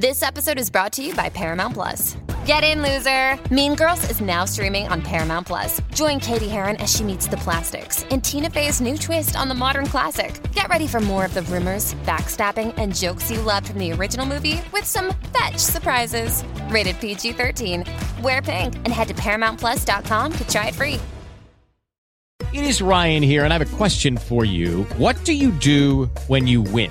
This episode is brought to you by Paramount Plus. Get in, loser! Mean Girls is now streaming on Paramount Plus. Join Katie Heron as she meets the plastics in Tina Fey's new twist on the modern classic. Get ready for more of the rumors, backstabbing, and jokes you loved from the original movie with some fetch surprises. Rated PG 13. Wear pink and head to ParamountPlus.com to try it free. It is Ryan here, and I have a question for you. What do you do when you win?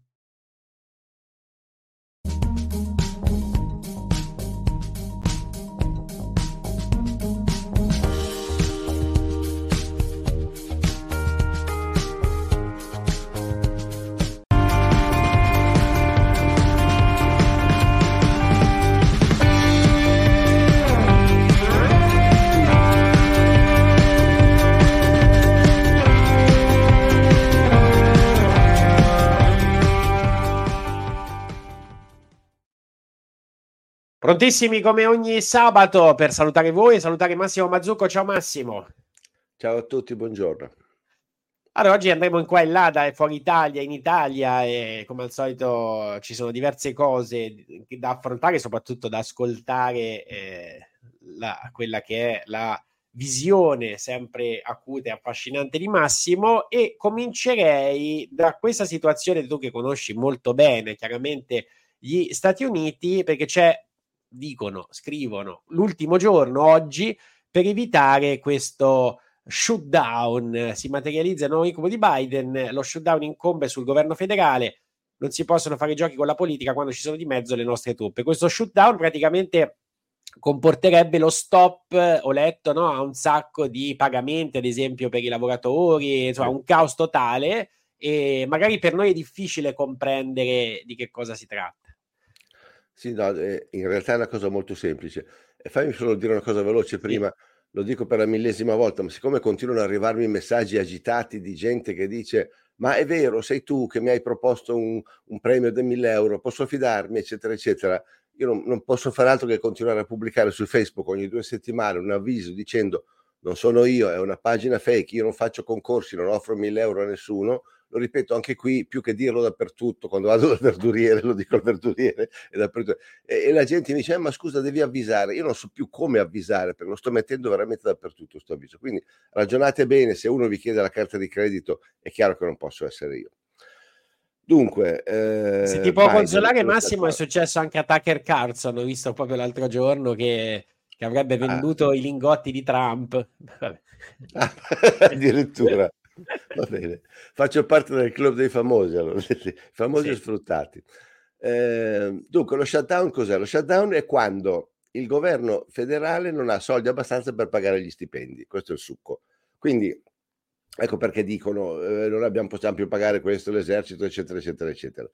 Prontissimi come ogni sabato per salutare voi e salutare Massimo Mazzucco. Ciao Massimo. Ciao a tutti, buongiorno. Allora, oggi andremo in qua e là, da fuori Italia, in Italia e come al solito ci sono diverse cose da affrontare, soprattutto da ascoltare eh, la, quella che è la visione sempre acuta e affascinante di Massimo e comincerei da questa situazione tu che conosci molto bene, chiaramente gli Stati Uniti, perché c'è dicono, scrivono l'ultimo giorno oggi per evitare questo shutdown. Si materializza il nuovo incubo di Biden, lo shutdown incombe sul governo federale, non si possono fare giochi con la politica quando ci sono di mezzo le nostre truppe. Questo shutdown praticamente comporterebbe lo stop, ho letto, no, a un sacco di pagamenti, ad esempio per i lavoratori, insomma un caos totale e magari per noi è difficile comprendere di che cosa si tratta. Sì, no, eh, in realtà è una cosa molto semplice. E fammi solo dire una cosa veloce prima, sì. lo dico per la millesima volta, ma siccome continuano ad arrivarmi messaggi agitati di gente che dice ma è vero, sei tu che mi hai proposto un, un premio di 1000 euro, posso fidarmi, eccetera, eccetera. Io non, non posso fare altro che continuare a pubblicare su Facebook ogni due settimane un avviso dicendo non sono io, è una pagina fake, io non faccio concorsi, non offro 1000 euro a nessuno, lo ripeto anche qui, più che dirlo dappertutto, quando vado dal verduriere lo dico al verduriere e, dappertutto. E, e la gente mi dice, eh, ma scusa, devi avvisare. Io non so più come avvisare, perché lo sto mettendo veramente dappertutto questo avviso. Quindi ragionate bene, se uno vi chiede la carta di credito, è chiaro che non posso essere io. Dunque, eh, se ti può Biden, consolare, Massimo, è successo anche a Tucker Carlson. Ho visto proprio l'altro giorno che, che avrebbe ah. venduto ah. i lingotti di Trump. Ah, addirittura. Va bene, faccio parte del club dei famosi, allora, famosi sì. sfruttati. Eh, dunque, lo shutdown cos'è? Lo shutdown è quando il governo federale non ha soldi abbastanza per pagare gli stipendi, questo è il succo. Quindi, ecco perché dicono eh, non abbiamo, possiamo più pagare questo, l'esercito, eccetera, eccetera, eccetera.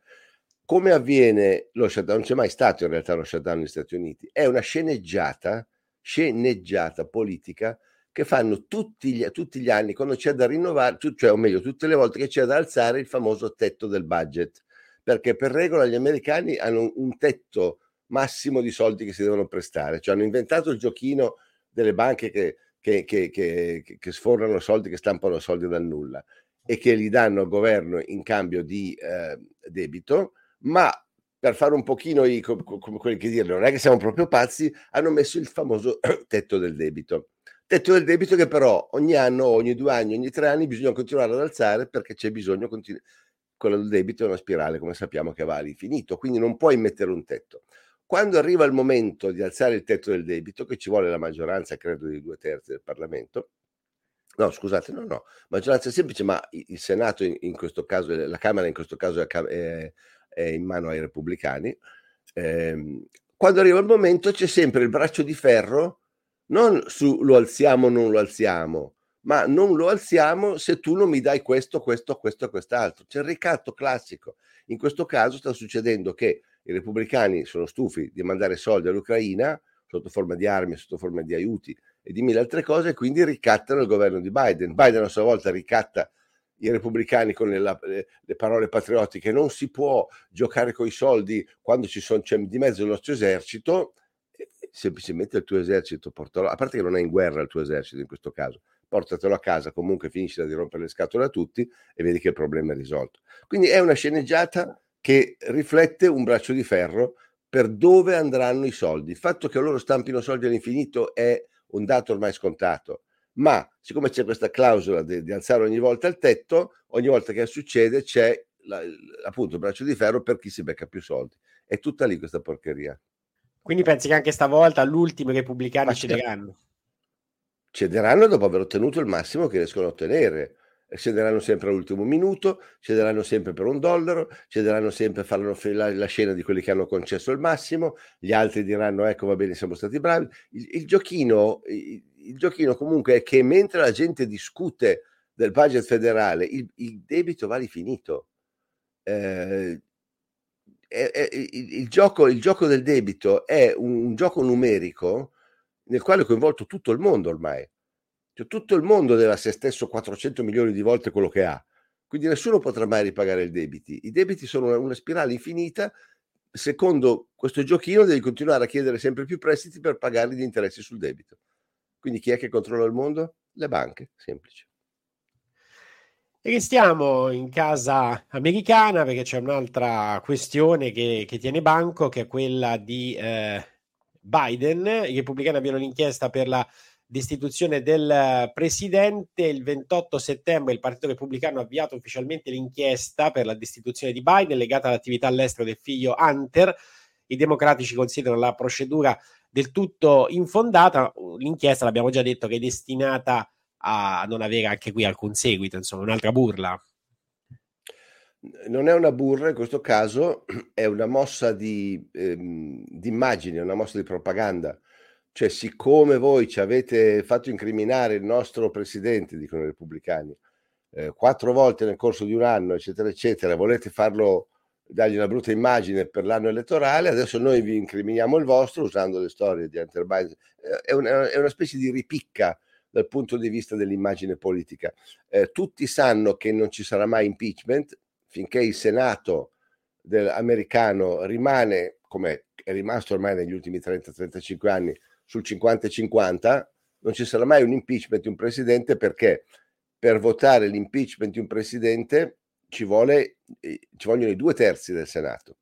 Come avviene lo shutdown? Non c'è mai stato in realtà lo shutdown negli Stati Uniti, è una sceneggiata, sceneggiata politica che fanno tutti gli, tutti gli anni quando c'è da rinnovare, cioè o meglio, tutte le volte che c'è da alzare il famoso tetto del budget, perché per regola gli americani hanno un tetto massimo di soldi che si devono prestare, cioè hanno inventato il giochino delle banche che, che, che, che, che sfornano soldi, che stampano soldi dal nulla e che li danno al governo in cambio di eh, debito, ma per fare un pochino i, come, come quelli che dirlo, non è che siamo proprio pazzi, hanno messo il famoso tetto del debito. Tetto del debito che però ogni anno, ogni due anni, ogni tre anni bisogna continuare ad alzare perché c'è bisogno, continu- quello del debito è una spirale, come sappiamo, che va all'infinito, quindi non puoi mettere un tetto. Quando arriva il momento di alzare il tetto del debito, che ci vuole la maggioranza, credo, di due terzi del Parlamento, no, scusate, no, no, maggioranza semplice, ma il Senato in, in questo caso, la Camera in questo caso è, è, è in mano ai repubblicani, eh, quando arriva il momento c'è sempre il braccio di ferro non su lo alziamo o non lo alziamo, ma non lo alziamo se tu non mi dai questo, questo, questo e quest'altro. C'è il ricatto classico. In questo caso sta succedendo che i repubblicani sono stufi di mandare soldi all'Ucraina, sotto forma di armi, sotto forma di aiuti e di mille altre cose, e quindi ricattano il governo di Biden. Biden a sua volta ricatta i repubblicani con le, le, le, parole patriottiche, non si può giocare con i soldi quando ci sono, c'è di mezzo il nostro esercito, semplicemente il tuo esercito portalo, a parte che non è in guerra il tuo esercito in questo caso, portatelo a casa, comunque finisci di rompere le scatole a tutti e vedi che il problema è risolto. Quindi è una sceneggiata che riflette un braccio di ferro per dove andranno i soldi. Il fatto che loro stampino soldi all'infinito è un dato ormai scontato ma siccome c'è questa clausola di, di alzare ogni volta il tetto, ogni volta che succede c'è la, appunto il braccio di ferro per chi si becca più soldi. È tutta lì questa porcheria. Quindi pensi che anche stavolta l'ultimo i repubblicani cederanno? Cederanno dopo aver ottenuto il massimo che riescono a ottenere. Cederanno sempre all'ultimo minuto, cederanno sempre per un dollaro, cederanno sempre, faranno la, la scena di quelli che hanno concesso il massimo, gli altri diranno ecco va bene siamo stati bravi. Il, il giochino, il giochino comunque è che mentre la gente discute del budget federale, il, il debito va rifinito. Eh, il, il, gioco, il, gioco, del debito è un, un, gioco numerico nel quale è coinvolto tutto il mondo ormai. Cioè, tutto il mondo deve a se stesso 400 milioni di volte quello che ha. Quindi nessuno potrà mai ripagare i debiti. I debiti sono una, una spirale infinita. Secondo questo giochino devi continuare a chiedere sempre più prestiti per pagare gli interessi sul debito. Quindi chi è che controlla il mondo? Le banche, semplice. E restiamo in casa americana perché c'è un'altra questione che, che tiene banco, che è quella di eh, Biden. I repubblicani avviano l'inchiesta per la destituzione del presidente. Il 28 settembre il Partito Repubblicano ha avviato ufficialmente l'inchiesta per la destituzione di Biden legata all'attività all'estero del figlio Hunter. I democratici considerano la procedura del tutto infondata. L'inchiesta, l'abbiamo già detto, che è destinata a non avere anche qui alcun seguito, insomma, un'altra burla. Non è una burla in questo caso, è una mossa di, ehm, immagine, una mossa di propaganda. Cioè, siccome voi ci avete fatto incriminare il nostro presidente, dicono i repubblicani, eh, quattro volte nel corso di un anno, eccetera, eccetera, volete farlo dargli una brutta immagine per l'anno elettorale, adesso noi vi incriminiamo il vostro usando le storie di Hunter Biden. È una, è una specie di ripicca dal punto di vista dell'immagine politica. Eh, tutti sanno che non ci sarà mai impeachment finché il Senato americano rimane, come è rimasto ormai negli ultimi 30-35 anni, sul 50-50, non ci sarà mai un impeachment di un presidente perché per votare l'impeachment di un presidente ci, vuole, eh, ci vogliono i due terzi del Senato.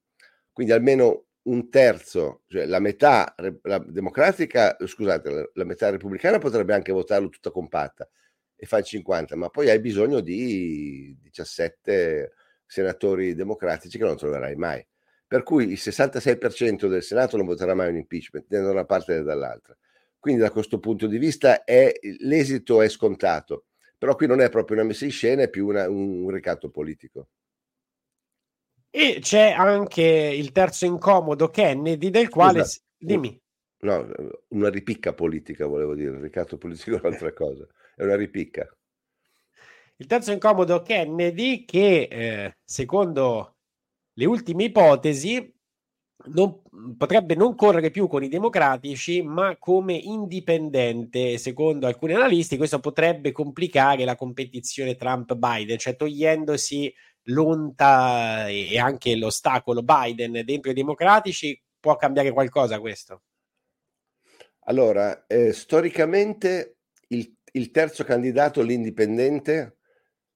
Quindi almeno un terzo, cioè la metà la democratica, scusate, la, metà repubblicana potrebbe anche votarlo tutta compatta e fa il 50, ma poi hai bisogno di 17 senatori democratici che non troverai mai. Per cui il 66% del Senato non voterà mai un impeachment, né da una parte né dall'altra. Quindi da questo punto di vista è, l'esito è scontato però qui non è proprio una messa in scena, è più una, un, un ricatto politico. E c'è anche il terzo incomodo Kennedy, del quale... Scusa, dimmi. No, una ripicca politica, volevo dire, il ricatto politico è un'altra cosa, è una ripicca. Il terzo incomodo Kennedy che, eh, secondo le ultime ipotesi, non, potrebbe non correre più con i democratici, ma come indipendente. Secondo alcuni analisti, questo potrebbe complicare la competizione Trump-Biden, cioè togliendosi l'onta e anche l'ostacolo Biden dentro i democratici, può cambiare qualcosa questo? Allora, eh, storicamente il, il terzo candidato, l'indipendente,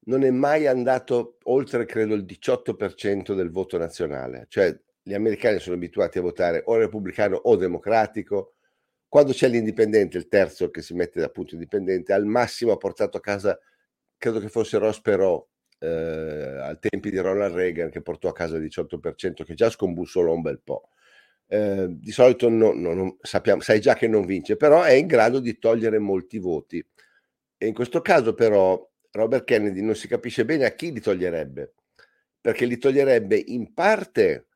non è mai andato oltre, credo, il 18% del voto nazionale. Cioè, gli americani sono abituati a votare o repubblicano o democratico. Quando c'è l'indipendente, il terzo che si mette appunto indipendente, al massimo ha portato a casa, credo che fosse Ross Perot, eh, al tempi di Ronald Reagan, che portò a casa il 18%, che già scombussolò un bel po'. Eh, di solito no, no, no, sappiamo, sai già che non vince, però è in grado di togliere molti voti. E in questo caso però Robert Kennedy non si capisce bene a chi li toglierebbe, perché li toglierebbe in parte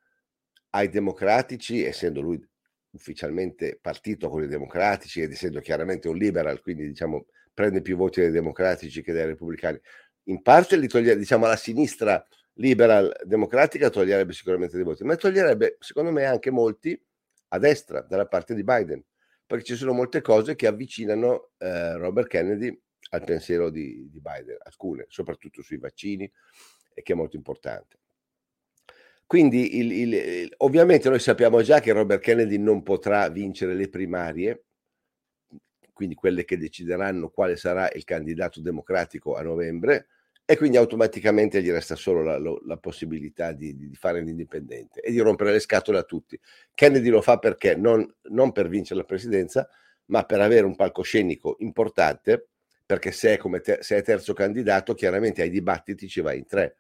ai democratici, essendo lui ufficialmente partito con i democratici ed essendo chiaramente un liberal, quindi diciamo prende più voti dai democratici che dai repubblicani, in parte li toglie, diciamo alla sinistra liberal democratica toglierebbe sicuramente dei voti, ma toglierebbe secondo me anche molti a destra, dalla parte di Biden, perché ci sono molte cose che avvicinano eh, Robert Kennedy al pensiero di, di Biden, alcune, soprattutto sui vaccini, e che è molto importante. Quindi il, il, il, ovviamente noi sappiamo già che Robert Kennedy non potrà vincere le primarie, quindi quelle che decideranno quale sarà il candidato democratico a novembre, e quindi automaticamente gli resta solo la, la possibilità di, di, fare l'indipendente e di rompere le scatole a tutti. Kennedy lo fa perché non, non per vincere la presidenza, ma per avere un palcoscenico importante, perché se è, te, se è terzo candidato, chiaramente ai dibattiti ci vai in tre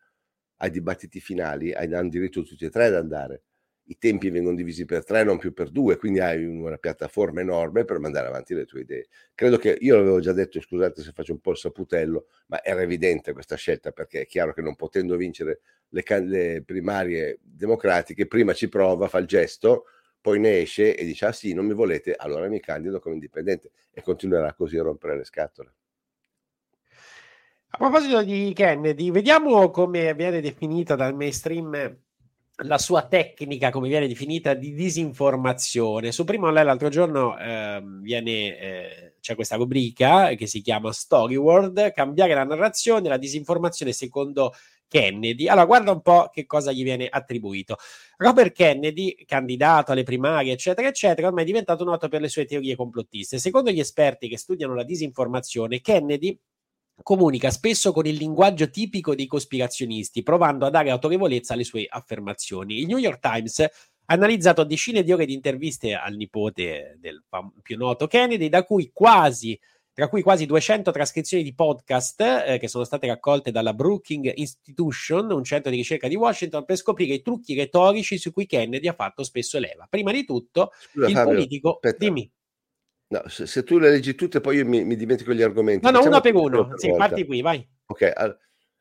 ai dibattiti finali, hanno diritto tutti e tre ad andare. I tempi vengono divisi per tre, non più per due, quindi hai una piattaforma enorme per mandare avanti le tue idee. Credo che io l'avevo già detto, scusate se faccio un po' il saputello, ma era evidente questa scelta perché è chiaro che non potendo vincere le, le primarie democratiche, prima ci prova, fa il gesto, poi ne esce e dice ah sì, non mi volete, allora mi candido come indipendente e continuerà così a rompere le scatole. A proposito di Kennedy, vediamo come viene definita dal mainstream la sua tecnica, come viene definita, di disinformazione. Su Primo Online l'altro giorno eh, viene, eh, c'è questa rubrica che si chiama Story World, cambiare la narrazione, la disinformazione secondo Kennedy. Allora, guarda un po' che cosa gli viene attribuito. Robert Kennedy, candidato alle primarie, eccetera, eccetera, ormai è diventato noto per le sue teorie complottiste. Secondo gli esperti che studiano la disinformazione, Kennedy comunica spesso con il linguaggio tipico dei cospirazionisti, provando a dare autorevolezza alle sue affermazioni. Il New York Times ha analizzato decine di ore di interviste al nipote del più noto Kennedy, da cui quasi tra cui quasi 200 trascrizioni di podcast eh, che sono state raccolte dalla Brookings Institution, un centro di ricerca di Washington, per scoprire i trucchi retorici su cui Kennedy ha fatto spesso leva. Prima di tutto, Scusa, il Fabio, politico. Aspetta. Dimmi. No, se, se, tu le leggi tutte, poi io mi, mi dimentico gli argomenti. No, no, uno per uno. Per sì, volta. parti qui, vai. Ok,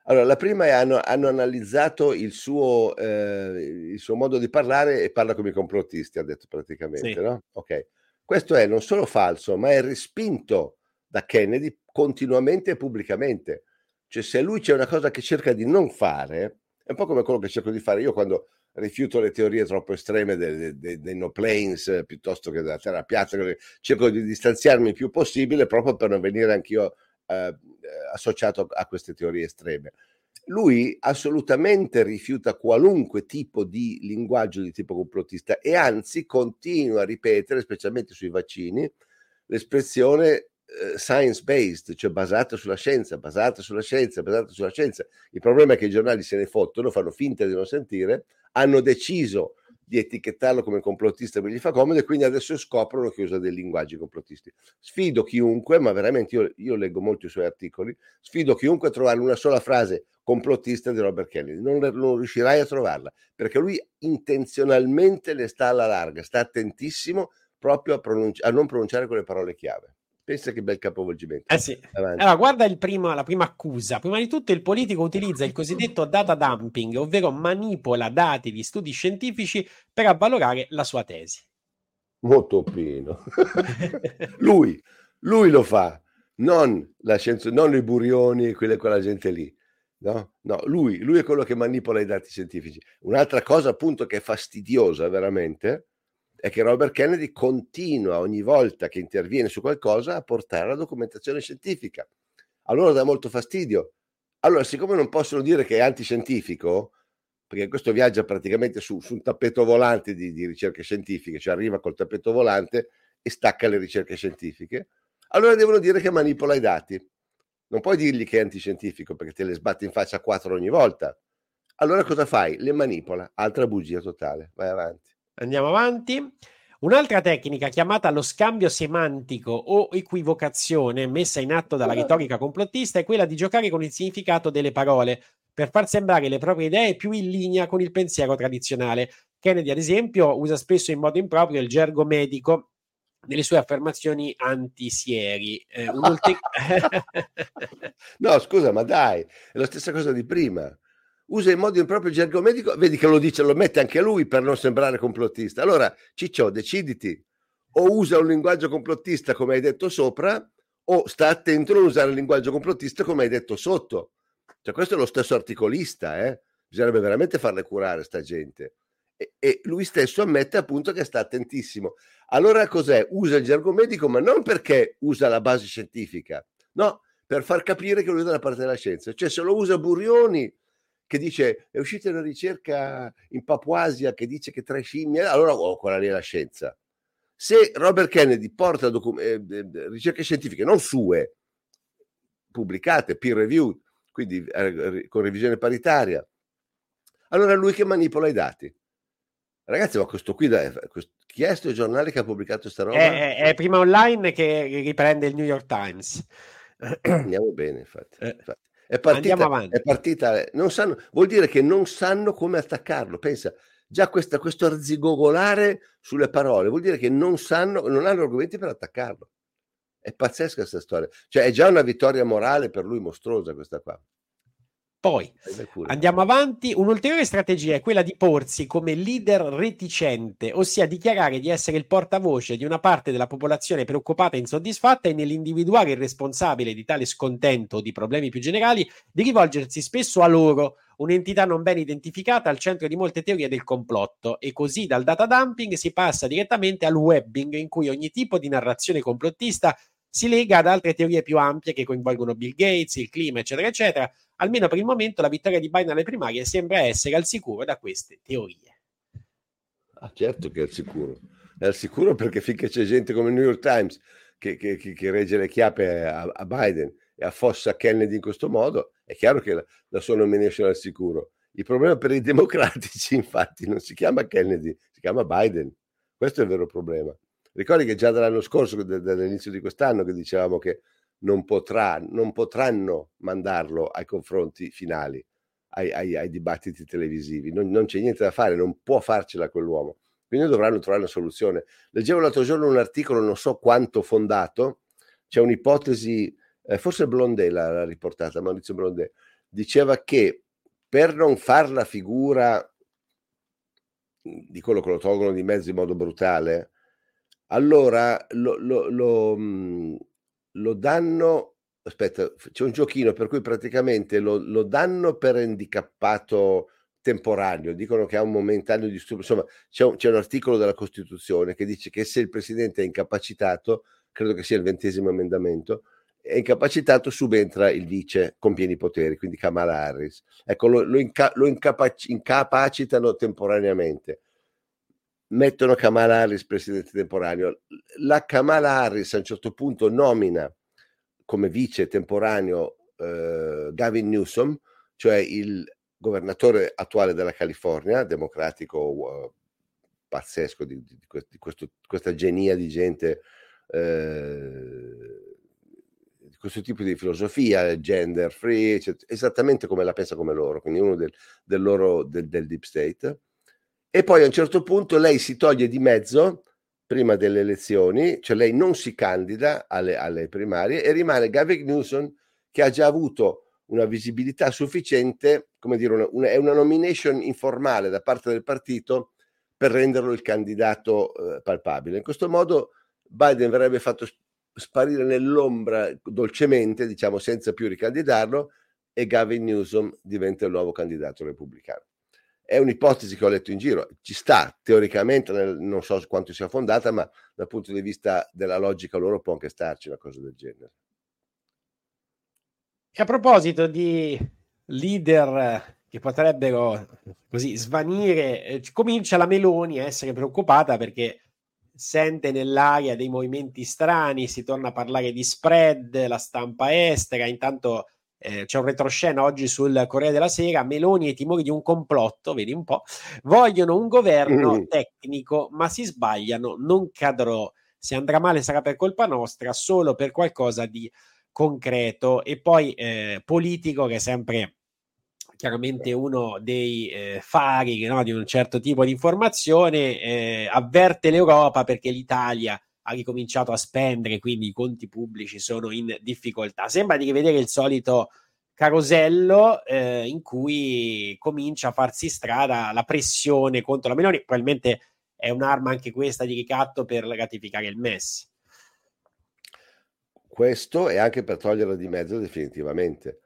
allora la prima è hanno, hanno analizzato il suo, eh, il suo, modo di parlare e parla come i complottisti, ha detto praticamente, sì. no? Ok. Questo è non solo falso, ma è respinto da Kennedy continuamente e pubblicamente. Cioè, se lui c'è una cosa che cerca di non fare, è un po' come quello che cerco di fare io quando rifiuto le teorie troppo estreme dei, dei, dei no planes eh, piuttosto che della terra piatta, cerco di distanziarmi il più possibile proprio per non venire anch'io eh, associato a queste teorie estreme. Lui assolutamente rifiuta qualunque tipo di linguaggio di tipo complottista e anzi continua a ripetere, specialmente sui vaccini, l'espressione eh, science based, cioè basata sulla scienza, basata sulla scienza, basata sulla scienza. Il problema è che i giornali se ne fottono, fanno finta di non sentire, hanno deciso di etichettarlo come complottista perché gli fa comodo e quindi adesso scoprono che usa dei linguaggi complottisti. Sfido chiunque, ma veramente io, io leggo molti suoi articoli, sfido chiunque a trovare una sola frase complottista di Robert Kennedy, non, non riuscirai a trovarla perché lui intenzionalmente le sta alla larga, sta attentissimo proprio a, pronunci- a non pronunciare quelle parole chiave. Pensa che bel capovolgimento. Eh sì. Allora, guarda primo, la prima accusa. Prima di tutto il politico utilizza il cosiddetto data dumping, ovvero manipola dati di studi scientifici per avvalorare la sua tesi. Molto pino. lui, lui lo fa, non la scienza, non i burioni, quelle, quella gente lì. No? no, lui, lui è quello che manipola i dati scientifici. Un'altra cosa appunto che è fastidiosa veramente è che Robert Kennedy continua ogni volta che interviene su qualcosa a portare la documentazione scientifica. Allora dà molto fastidio. Allora, siccome non possono dire che è antiscientifico, perché questo viaggia praticamente su, su un tappeto volante di, di, ricerche scientifiche, cioè arriva col tappeto volante e stacca le ricerche scientifiche, allora devono dire che manipola i dati. Non puoi dirgli che è antiscientifico perché te le sbatti in faccia quattro ogni volta. Allora cosa fai? Le manipola. Altra bugia totale. Vai avanti. Andiamo avanti. Un'altra tecnica chiamata lo scambio semantico o equivocazione messa in atto dalla retorica complottista è quella di giocare con il significato delle parole per far sembrare le proprie idee più in linea con il pensiero tradizionale. Kennedy, ad esempio, usa spesso in modo improprio il gergo medico nelle sue affermazioni antisieri. Eh, ulti- no, scusa, ma dai, è la stessa cosa di prima usa in modo improprio il gergo medico, vedi che lo dice, lo mette anche lui per non sembrare complottista. Allora, Ciccio, deciditi, o usa un linguaggio complottista come hai detto sopra, o sta attento a non usare il linguaggio complottista come hai detto sotto. Cioè, questo è lo stesso articolista, eh? Bisognerebbe veramente farle curare sta gente. E, e lui stesso ammette appunto che sta attentissimo. Allora cos'è? Usa il gergo medico, ma non perché usa la base scientifica, no, per far capire che lui è dalla parte della scienza. Cioè se lo usa Burioni che dice è uscita una ricerca in Papuasia che dice che tra scimmie, allora oh, quella lì è la scienza. Se Robert Kennedy porta docu- eh, eh, ricerche scientifiche, non sue, pubblicate, peer reviewed, quindi eh, con revisione paritaria, allora è lui che manipola i dati. Ragazzi, ma questo qui, da, questo, chi è questo giornale che ha pubblicato questa roba? È, è, prima online che riprende il New York Times. Andiamo bene, infatti. Eh. infatti. È partita, è partita non sanno, vuol dire che non sanno come attaccarlo. Pensa, già questa, questo arzigogolare sulle parole vuol dire che non sanno, non hanno argomenti per attaccarlo. È pazzesca questa storia. Cioè, è già una vittoria morale per lui mostruosa questa qua. Poi andiamo avanti. Un'ulteriore strategia è quella di porsi come leader reticente, ossia dichiarare di essere il portavoce di una parte della popolazione preoccupata e insoddisfatta e nell'individuare il responsabile di tale scontento o di problemi più generali, di rivolgersi spesso a loro, un'entità non ben identificata al centro di molte teorie del complotto. E così dal data dumping si passa direttamente al webbing, in cui ogni tipo di narrazione complottista si lega ad altre teorie più ampie che coinvolgono Bill Gates, il clima, eccetera, eccetera. Almeno per il momento la vittoria di Biden alle primarie sembra essere al sicuro da queste teorie. Ah, certo che è al sicuro. È al sicuro perché finché c'è gente come il New York Times che, che, che regge le chiappe a, a, Biden e affossa Kennedy in questo modo, è chiaro che la, la sua nomination è al sicuro. Il problema per i democratici, infatti, non si chiama Kennedy, si chiama Biden. Questo è il vero problema. Ricordi che già dall'anno scorso, dall'inizio di quest'anno, che dicevamo che non, potrà, non potranno mandarlo ai confronti finali, ai, ai, ai dibattiti televisivi. Non, non, c'è niente da fare, non può farcela quell'uomo. Quindi dovranno trovare una soluzione. Leggevo l'altro giorno un articolo, non so quanto fondato, c'è un'ipotesi, eh, forse Blondé l'ha riportata, Maurizio Blondé, diceva che per non far la figura di quello che lo tolgono di mezzo in modo brutale, allora lo, lo, lo, lo danno, aspetta, c'è un giochino per cui praticamente lo, lo danno per handicappato temporaneo, dicono che ha un momentaneo disturbo, insomma c'è un, c'è un, articolo della Costituzione che dice che se il Presidente è incapacitato, credo che sia il ventesimo emendamento, è incapacitato subentra il vice con pieni poteri, quindi Kamala Harris. Ecco, lo, lo, inca, lo incapac- incapacitano temporaneamente mettono Kamala Harris presidente temporaneo. La Kamala Harris a un certo punto nomina come vice temporaneo eh, Gavin Newsom, cioè il governatore attuale della California, democratico uh, pazzesco di, di, di questo, questa genia di gente, eh, di questo tipo di filosofia, gender free, cioè, esattamente come la pensa come loro, quindi uno del, del loro del, del deep state e poi a un certo punto lei si toglie di mezzo prima delle elezioni, cioè lei non si candida alle, alle primarie e rimane Gavin Newsom che ha già avuto una visibilità sufficiente, come dire, una, una, è una nomination informale da parte del partito per renderlo il candidato eh, palpabile. In questo modo Biden verrebbe fatto sparire nell'ombra dolcemente, diciamo senza più ricandidarlo, e Gavin Newsom diventa il nuovo candidato repubblicano è un'ipotesi che ho letto in giro, ci sta teoricamente, nel, non so quanto sia fondata, ma dal punto di vista della logica loro può anche starci una cosa del genere. E a proposito di leader che potrebbero così svanire, eh, comincia la Meloni a essere preoccupata perché sente nell'aria dei movimenti strani, si torna a parlare di spread, la stampa estera, intanto eh, c'è un retroscena oggi sul Corriere della Sera, Meloni e i timori di un complotto, vedi un po', vogliono un governo mm. tecnico, ma si sbagliano, non cadrò. Se andrà male sarà per colpa nostra, solo per qualcosa di concreto e poi eh, politico che è sempre chiaramente uno dei eh, fari no, di un certo tipo di informazione, eh, avverte l'Europa perché l'Italia ha ricominciato a spendere, quindi i conti pubblici sono in difficoltà. Sembra di rivedere il solito carosello eh, in cui comincia a farsi strada la pressione contro la Meloni, probabilmente è un'arma anche questa di ricatto per ratificare il MES. Questo è anche per toglierla di mezzo definitivamente,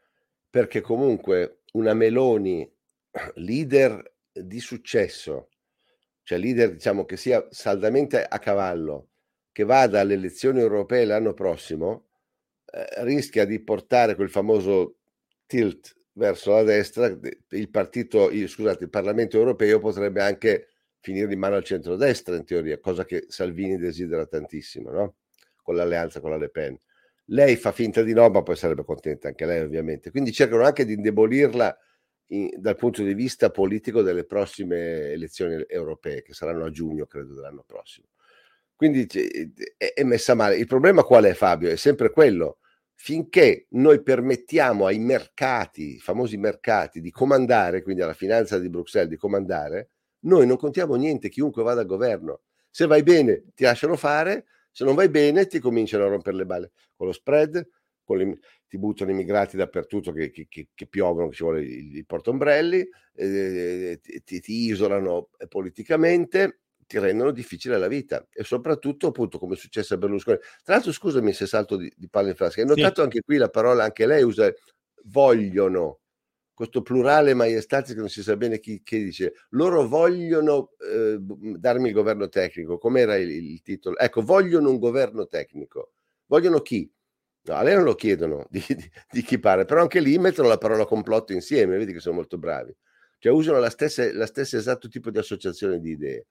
perché comunque una Meloni leader di successo cioè leader diciamo che sia saldamente a cavallo, che vada alle elezioni europee l'anno prossimo, eh, rischia di portare quel famoso tilt verso la destra, il partito, scusate, il Parlamento europeo potrebbe anche finire in mano al centrodestra in teoria, cosa che Salvini desidera tantissimo, no? Con l'alleanza con la Le Pen. Lei fa finta di no, ma poi sarebbe contenta anche lei, ovviamente. Quindi cercano anche di indebolirla in, dal punto di vista politico delle prossime elezioni europee, che saranno a giugno, credo, dell'anno prossimo. Quindi è, messa male. Il problema qual è, Fabio? È sempre quello. Finché noi permettiamo ai mercati, i famosi mercati, di comandare, quindi alla finanza di Bruxelles di comandare, noi non contiamo niente, chiunque vada al governo. Se vai bene ti lasciano fare, se non vai bene ti cominciano a rompere le balle con lo spread, con le, ti buttano immigrati dappertutto che, che, che, che piovono, che ci vuole il, il portombrelli, eh, ti, ti, isolano politicamente, ti rendono difficile la vita e soprattutto appunto come è successo a Berlusconi. Tra l'altro scusami se salto di, di palla in frasca, hai notato sì. anche qui la parola, anche lei usa vogliono, questo plurale maiestatis che non si sa bene chi, chi dice, loro vogliono eh, darmi il governo tecnico, com'era il, il titolo? Ecco, vogliono un governo tecnico, vogliono chi? No, a lei non lo chiedono di, di, di, chi pare, però anche lì mettono la parola complotto insieme, vedi che sono molto bravi. Cioè usano la stessa, la stessa esatto tipo di associazione di idee.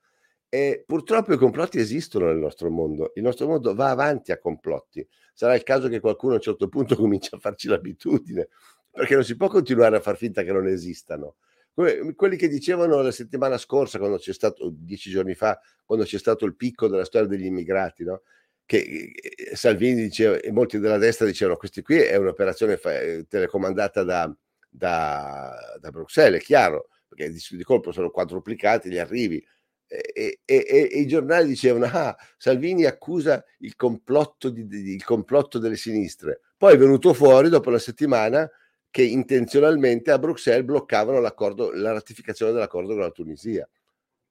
E purtroppo i complotti esistono nel nostro mondo. Il nostro mondo va avanti a complotti. Sarà il caso che qualcuno a un certo punto cominci a farci l'abitudine, perché non si può continuare a far finta che non esistano. Come quelli che dicevano la settimana scorsa, quando c'è stato, dieci giorni fa, quando c'è stato il picco della storia degli immigrati, no? che Salvini diceva e molti della destra dicevano questi qui è un'operazione eh, telecomandata da, da, da Bruxelles, è chiaro, perché di, colpo sono quadruplicati gli arrivi. E, e, e, i giornali dicevano ah, Salvini accusa il complotto, di, di, il complotto delle sinistre. Poi è venuto fuori dopo una settimana che intenzionalmente a Bruxelles bloccavano la ratificazione dell'accordo con la Tunisia.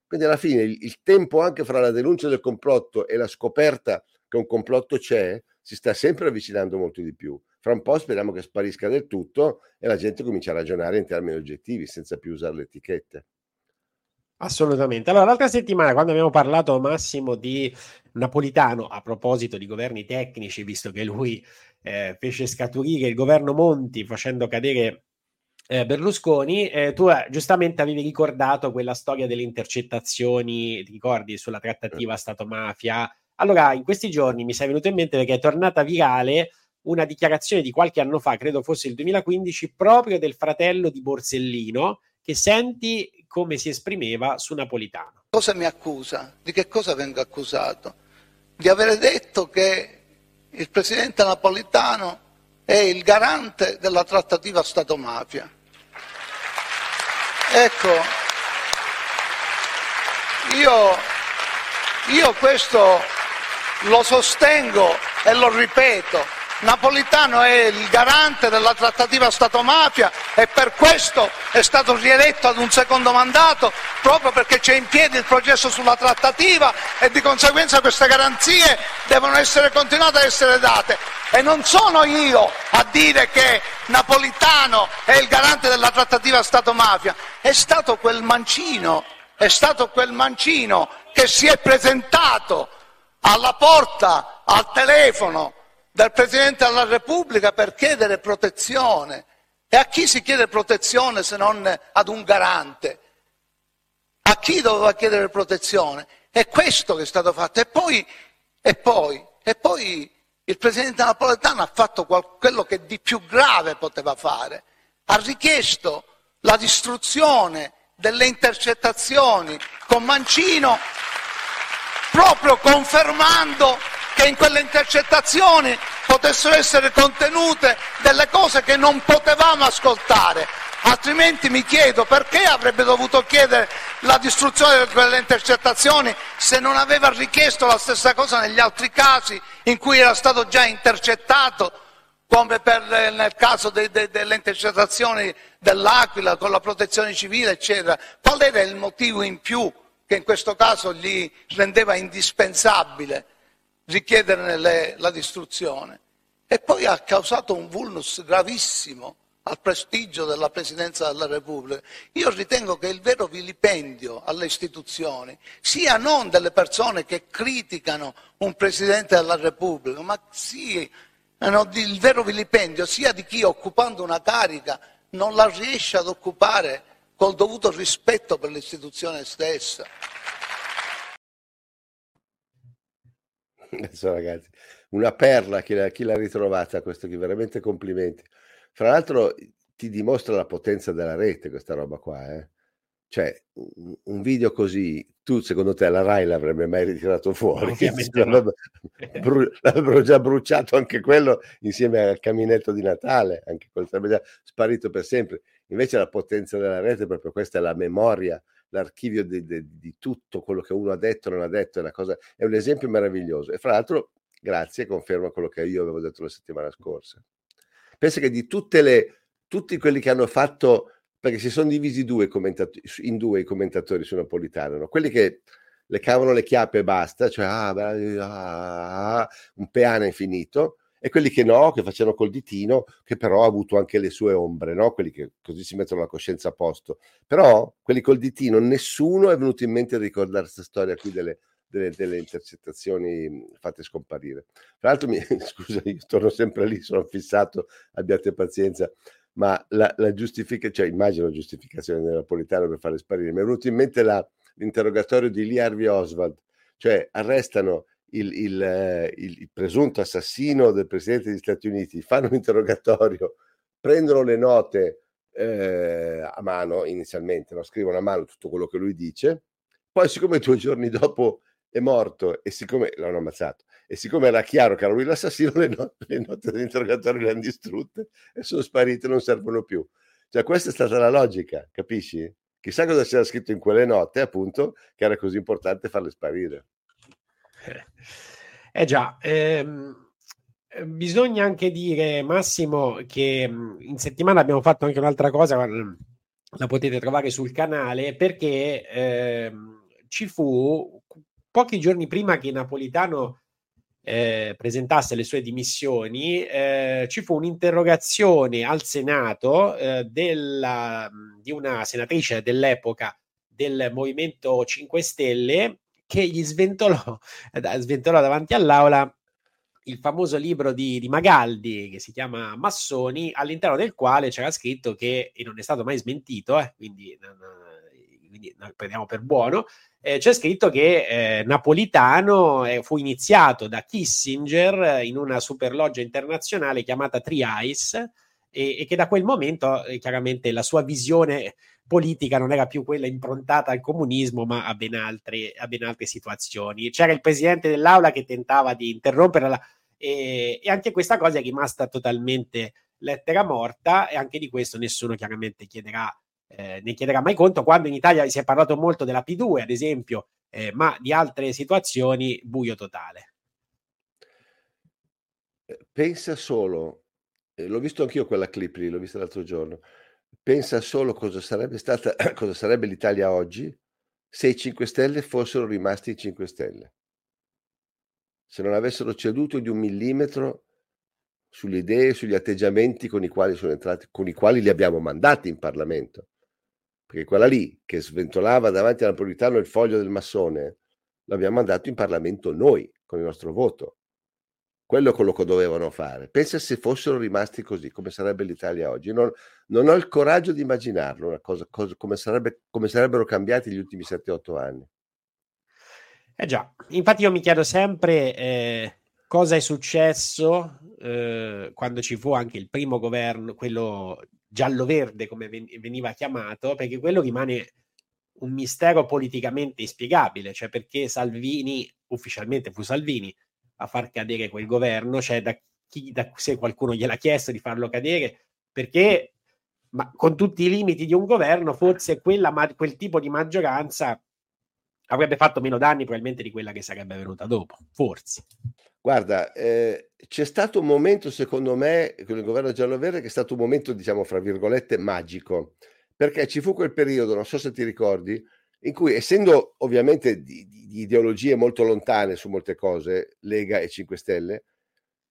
Quindi alla fine il, il tempo anche fra la denuncia del complotto e la scoperta che un complotto c'è, si sta sempre avvicinando molto di più. Fra un po' speriamo che sparisca del tutto e la gente comincia a ragionare in termini oggettivi senza più usare le etichette. Assolutamente. Allora, l'altra settimana, quando abbiamo parlato Massimo di Napolitano, a proposito di governi tecnici, visto che lui eh, fece scaturire il governo Monti facendo cadere eh, Berlusconi, eh, tu eh, giustamente avevi ricordato quella storia delle intercettazioni, ti ricordi, sulla trattativa Stato-mafia allora, in questi giorni mi sei venuto in mente perché è tornata virale una dichiarazione di qualche anno fa, credo fosse il 2015, proprio del fratello di Borsellino, che senti come si esprimeva su Napolitano. Cosa mi accusa? Di che cosa vengo accusato? Di aver detto che il presidente Napolitano è il garante della trattativa Stato-mafia. Ecco, io, io questo lo sostengo e lo ripeto. Napolitano è il garante della trattativa Stato-mafia e per questo è stato rieletto ad un secondo mandato, proprio perché c'è in piedi il processo sulla trattativa e di conseguenza queste garanzie devono essere continuate ad essere date. E non sono io a dire che Napolitano è il garante della trattativa Stato-mafia, è stato quel mancino, è stato quel mancino che si è presentato alla porta, al telefono del Presidente della Repubblica per chiedere protezione. E a chi si chiede protezione se non ad un garante? A chi doveva chiedere protezione? È questo che è stato fatto. E poi, e poi, e poi il Presidente napoletano ha fatto quello che di più grave poteva fare. Ha richiesto la distruzione delle intercettazioni con Mancino proprio confermando che in quelle intercettazioni potessero essere contenute delle cose che non potevamo ascoltare. Altrimenti mi chiedo perché avrebbe dovuto chiedere la distruzione di quelle intercettazioni se non aveva richiesto la stessa cosa negli altri casi in cui era stato già intercettato, come per, nel caso de, de, delle intercettazioni dell'Aquila con la protezione civile, eccetera. Qual era il motivo in più che in questo caso gli rendeva indispensabile richiederne le, la distruzione. E poi ha causato un vulnus gravissimo al prestigio della Presidenza della Repubblica. Io ritengo che il vero vilipendio alle istituzioni sia non delle persone che criticano un Presidente della Repubblica, ma sia no, il vero vilipendio sia di chi occupando una carica non la riesce ad occupare col dovuto rispetto per l'istituzione stessa. Adesso ragazzi, una perla chi l'ha, chi l'ha ritrovata questo qui, veramente complimenti. Fra l'altro ti dimostra la potenza della rete questa roba qua, eh? Cioè, un video così, tu secondo te la Rai l'avrebbe mai ritirato fuori? L'avrebbero, bru- l'avrebbero già bruciato anche quello insieme al caminetto di Natale, anche quello sarebbe già sparito per sempre. Invece la potenza della rete, proprio questa è la memoria, l'archivio di, di, di tutto quello che uno ha detto, non ha detto, è, una cosa, è un esempio meraviglioso. E fra l'altro, grazie, conferma quello che io avevo detto la settimana scorsa. Pensa che di tutte le, tutti quelli che hanno fatto, perché si sono divisi due in due i commentatori su Napolitano, no? quelli che le cavano le chiappe e basta, cioè ah, ah, ah, un peana infinito, e quelli che no, che facevano col ditino, che però ha avuto anche le sue ombre, no? quelli che così si mettono la coscienza a posto. Però quelli col ditino, nessuno è venuto in mente a ricordare questa storia qui delle, delle, delle, intercettazioni fatte scomparire. Tra l'altro, mi, scusa, io torno sempre lì, sono fissato, abbiate pazienza, ma la, la giustificazione, cioè immagino giustificazione del Napolitano per farle sparire, mi è venuto in mente la, l'interrogatorio di Lee Harvey Oswald, cioè arrestano il, eh, il, il, presunto assassino del presidente degli Stati Uniti, fanno un interrogatorio, prendono le note eh, a mano inizialmente, no? scrivono a mano tutto quello che lui dice, poi siccome due giorni dopo è morto e siccome l'hanno ammazzato e siccome era chiaro che era lui l'assassino, le note, le note dell'interrogatorio le hanno distrutte e sono sparite, non servono più. Cioè questa è stata la logica, capisci? Chissà cosa c'era scritto in quelle note, appunto, che era così importante farle sparire. Eh già, ehm, eh, bisogna anche dire, Massimo, che mm, in settimana abbiamo fatto anche un'altra cosa, la potete trovare sul canale, perché ehm, ci fu pochi giorni prima che Napolitano eh, presentasse le sue dimissioni, eh, ci fu un'interrogazione al Senato eh, della, di una senatrice dell'epoca del Movimento 5 Stelle che gli sventolò, eh, sventolò davanti all'aula il famoso libro di, di, Magaldi che si chiama Massoni, all'interno del quale c'era scritto che, e non è stato mai smentito, eh, quindi, quindi non prendiamo per buono, eh, c'è scritto che eh, Napolitano eh, fu iniziato da Kissinger in una superloggia internazionale chiamata Tri-Ice e, e, che da quel momento eh, chiaramente la sua visione politica non era più quella improntata al comunismo, ma a ben altre, a ben altre situazioni. C'era il presidente dell'aula che tentava di interromperla e, e anche questa cosa è rimasta totalmente lettera morta e anche di questo nessuno chiaramente chiederà, eh, ne chiederà mai conto. Quando in Italia si è parlato molto della P2, ad esempio, eh, ma di altre situazioni, buio totale. Pensa solo, eh, l'ho visto anch'io quella clip lì, l'ho vista l'altro giorno Pensa solo cosa sarebbe stata cosa sarebbe l'Italia oggi se i 5 Stelle fossero rimasti i 5 Stelle. Se non avessero ceduto di un millimetro sulle idee, sugli atteggiamenti con i quali sono entrati, con i quali li abbiamo mandati in Parlamento. Perché quella lì che sventolava davanti a Napolitano il foglio del massone, l'abbiamo mandato in Parlamento noi, con il nostro voto. Quello è quello che dovevano fare. Pensa se fossero rimasti così, come sarebbe l'Italia oggi. Non, non ho il coraggio di immaginarlo, cosa, cosa come, sarebbe, come sarebbero cambiati gli ultimi 7-8 anni. Eh già, infatti io mi chiedo sempre eh, cosa è successo eh, quando ci fu anche il primo governo, quello giallo-verde come veniva chiamato, perché quello rimane un mistero politicamente inspiegabile, cioè perché Salvini, ufficialmente fu Salvini, a far cadere quel governo, cioè da chi, da, se qualcuno gliel'ha chiesto di farlo cadere, perché ma con tutti i limiti di un governo, forse quella, quel tipo di maggioranza avrebbe fatto meno danni probabilmente di quella che sarebbe venuta dopo, forse. Guarda, eh, c'è stato un momento, secondo me, con il governo giallo-verde, che è stato un momento, diciamo, fra virgolette, magico, perché ci fu quel periodo, non so se ti ricordi, in cui essendo ovviamente di, di, ideologie molto lontane su molte cose, Lega e 5 Stelle,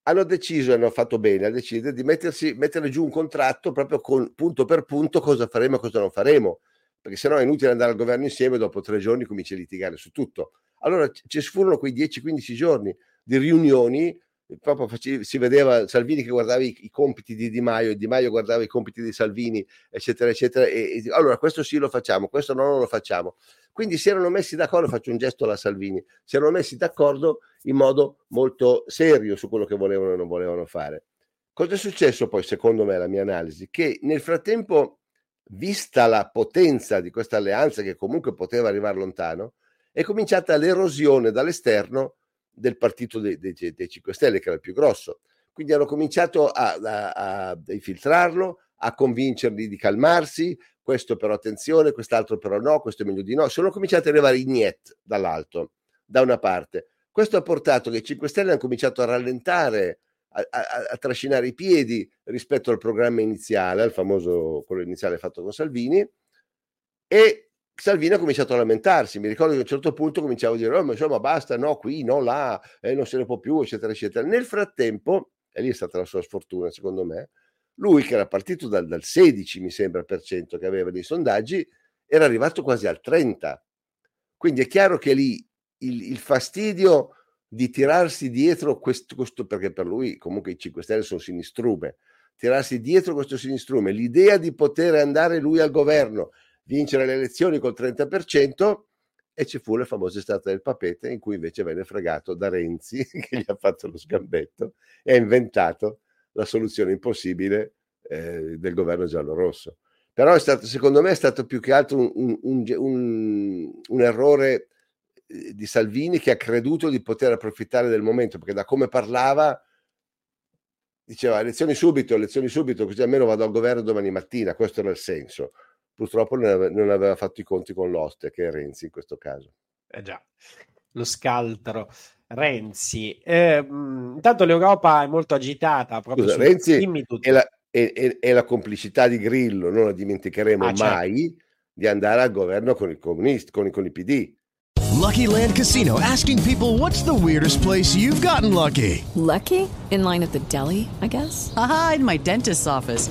hanno deciso, hanno fatto bene a decidere di mettersi, mettere giù un contratto proprio con punto per punto cosa faremo e cosa non faremo, perché sennò è inutile andare al governo insieme dopo tre giorni cominci a litigare su tutto. Allora ci furono quei 10-15 giorni di riunioni, proprio facevi, si vedeva Salvini che guardava i, i, compiti di Di Maio e Di Maio guardava i compiti di Salvini, eccetera, eccetera. E, e, allora questo sì lo facciamo, questo no, non lo facciamo. Quindi si erano messi d'accordo, faccio un gesto alla Salvini, si erano messi d'accordo in modo molto serio su quello che volevano e non volevano fare. Cosa è successo poi, secondo me, la mia analisi? Che nel frattempo, vista la potenza di questa alleanza che comunque poteva arrivare lontano, è cominciata l'erosione dall'esterno del partito dei, dei, dei 5 Stelle, che era il più grosso. Quindi hanno cominciato a, a, a infiltrarlo, a convincerli di calmarsi, questo però attenzione, quest'altro però no, questo è meglio di no. Sono cominciati ad arrivare i niet dall'alto, da una parte. Questo ha portato che i 5 Stelle hanno cominciato a rallentare, a, a, a, trascinare i piedi rispetto al programma iniziale, al famoso quello iniziale fatto con Salvini, e Salvini ha cominciato a lamentarsi. Mi ricordo che a un certo punto cominciavo a dire: oh, ma insomma, basta, no, qui, no, là, eh, non se ne può più, eccetera, eccetera. Nel frattempo, e lì è stata la sua sfortuna, secondo me, lui che era partito dal, dal 16, mi sembra, per cento che aveva dei sondaggi, era arrivato quasi al 30. Quindi è chiaro che lì il, il fastidio di tirarsi dietro questo, questo, perché per lui comunque i 5 Stelle sono sinistrume, tirarsi dietro questo sinistrume, l'idea di poter andare lui al governo vincere le elezioni col 30% e ci fu la famosa estate del papete in cui invece venne fregato da Renzi che gli ha fatto lo sgambetto e ha inventato la soluzione impossibile eh, del governo giallo-rosso. Però stato, secondo me è stato più che altro un, un, un, un errore eh, di Salvini che ha creduto di poter approfittare del momento, perché da come parlava diceva elezioni subito, elezioni subito, così almeno vado al governo domani mattina, questo era il senso purtroppo non aveva, non aveva fatto i conti con l'oste, che è Renzi in questo caso. Eh già, lo scaltro. Renzi. Eh, intanto l'Europa è molto agitata. Proprio Scusa, su... Renzi è la, è, è, è la, complicità di Grillo, non la dimenticheremo ah, certo. mai, di andare al governo con i comunisti, con, con i PD. Lucky Land Casino, asking people what's the weirdest place you've gotten lucky? Lucky? In line at the deli, I guess? Aha, in my dentist's office.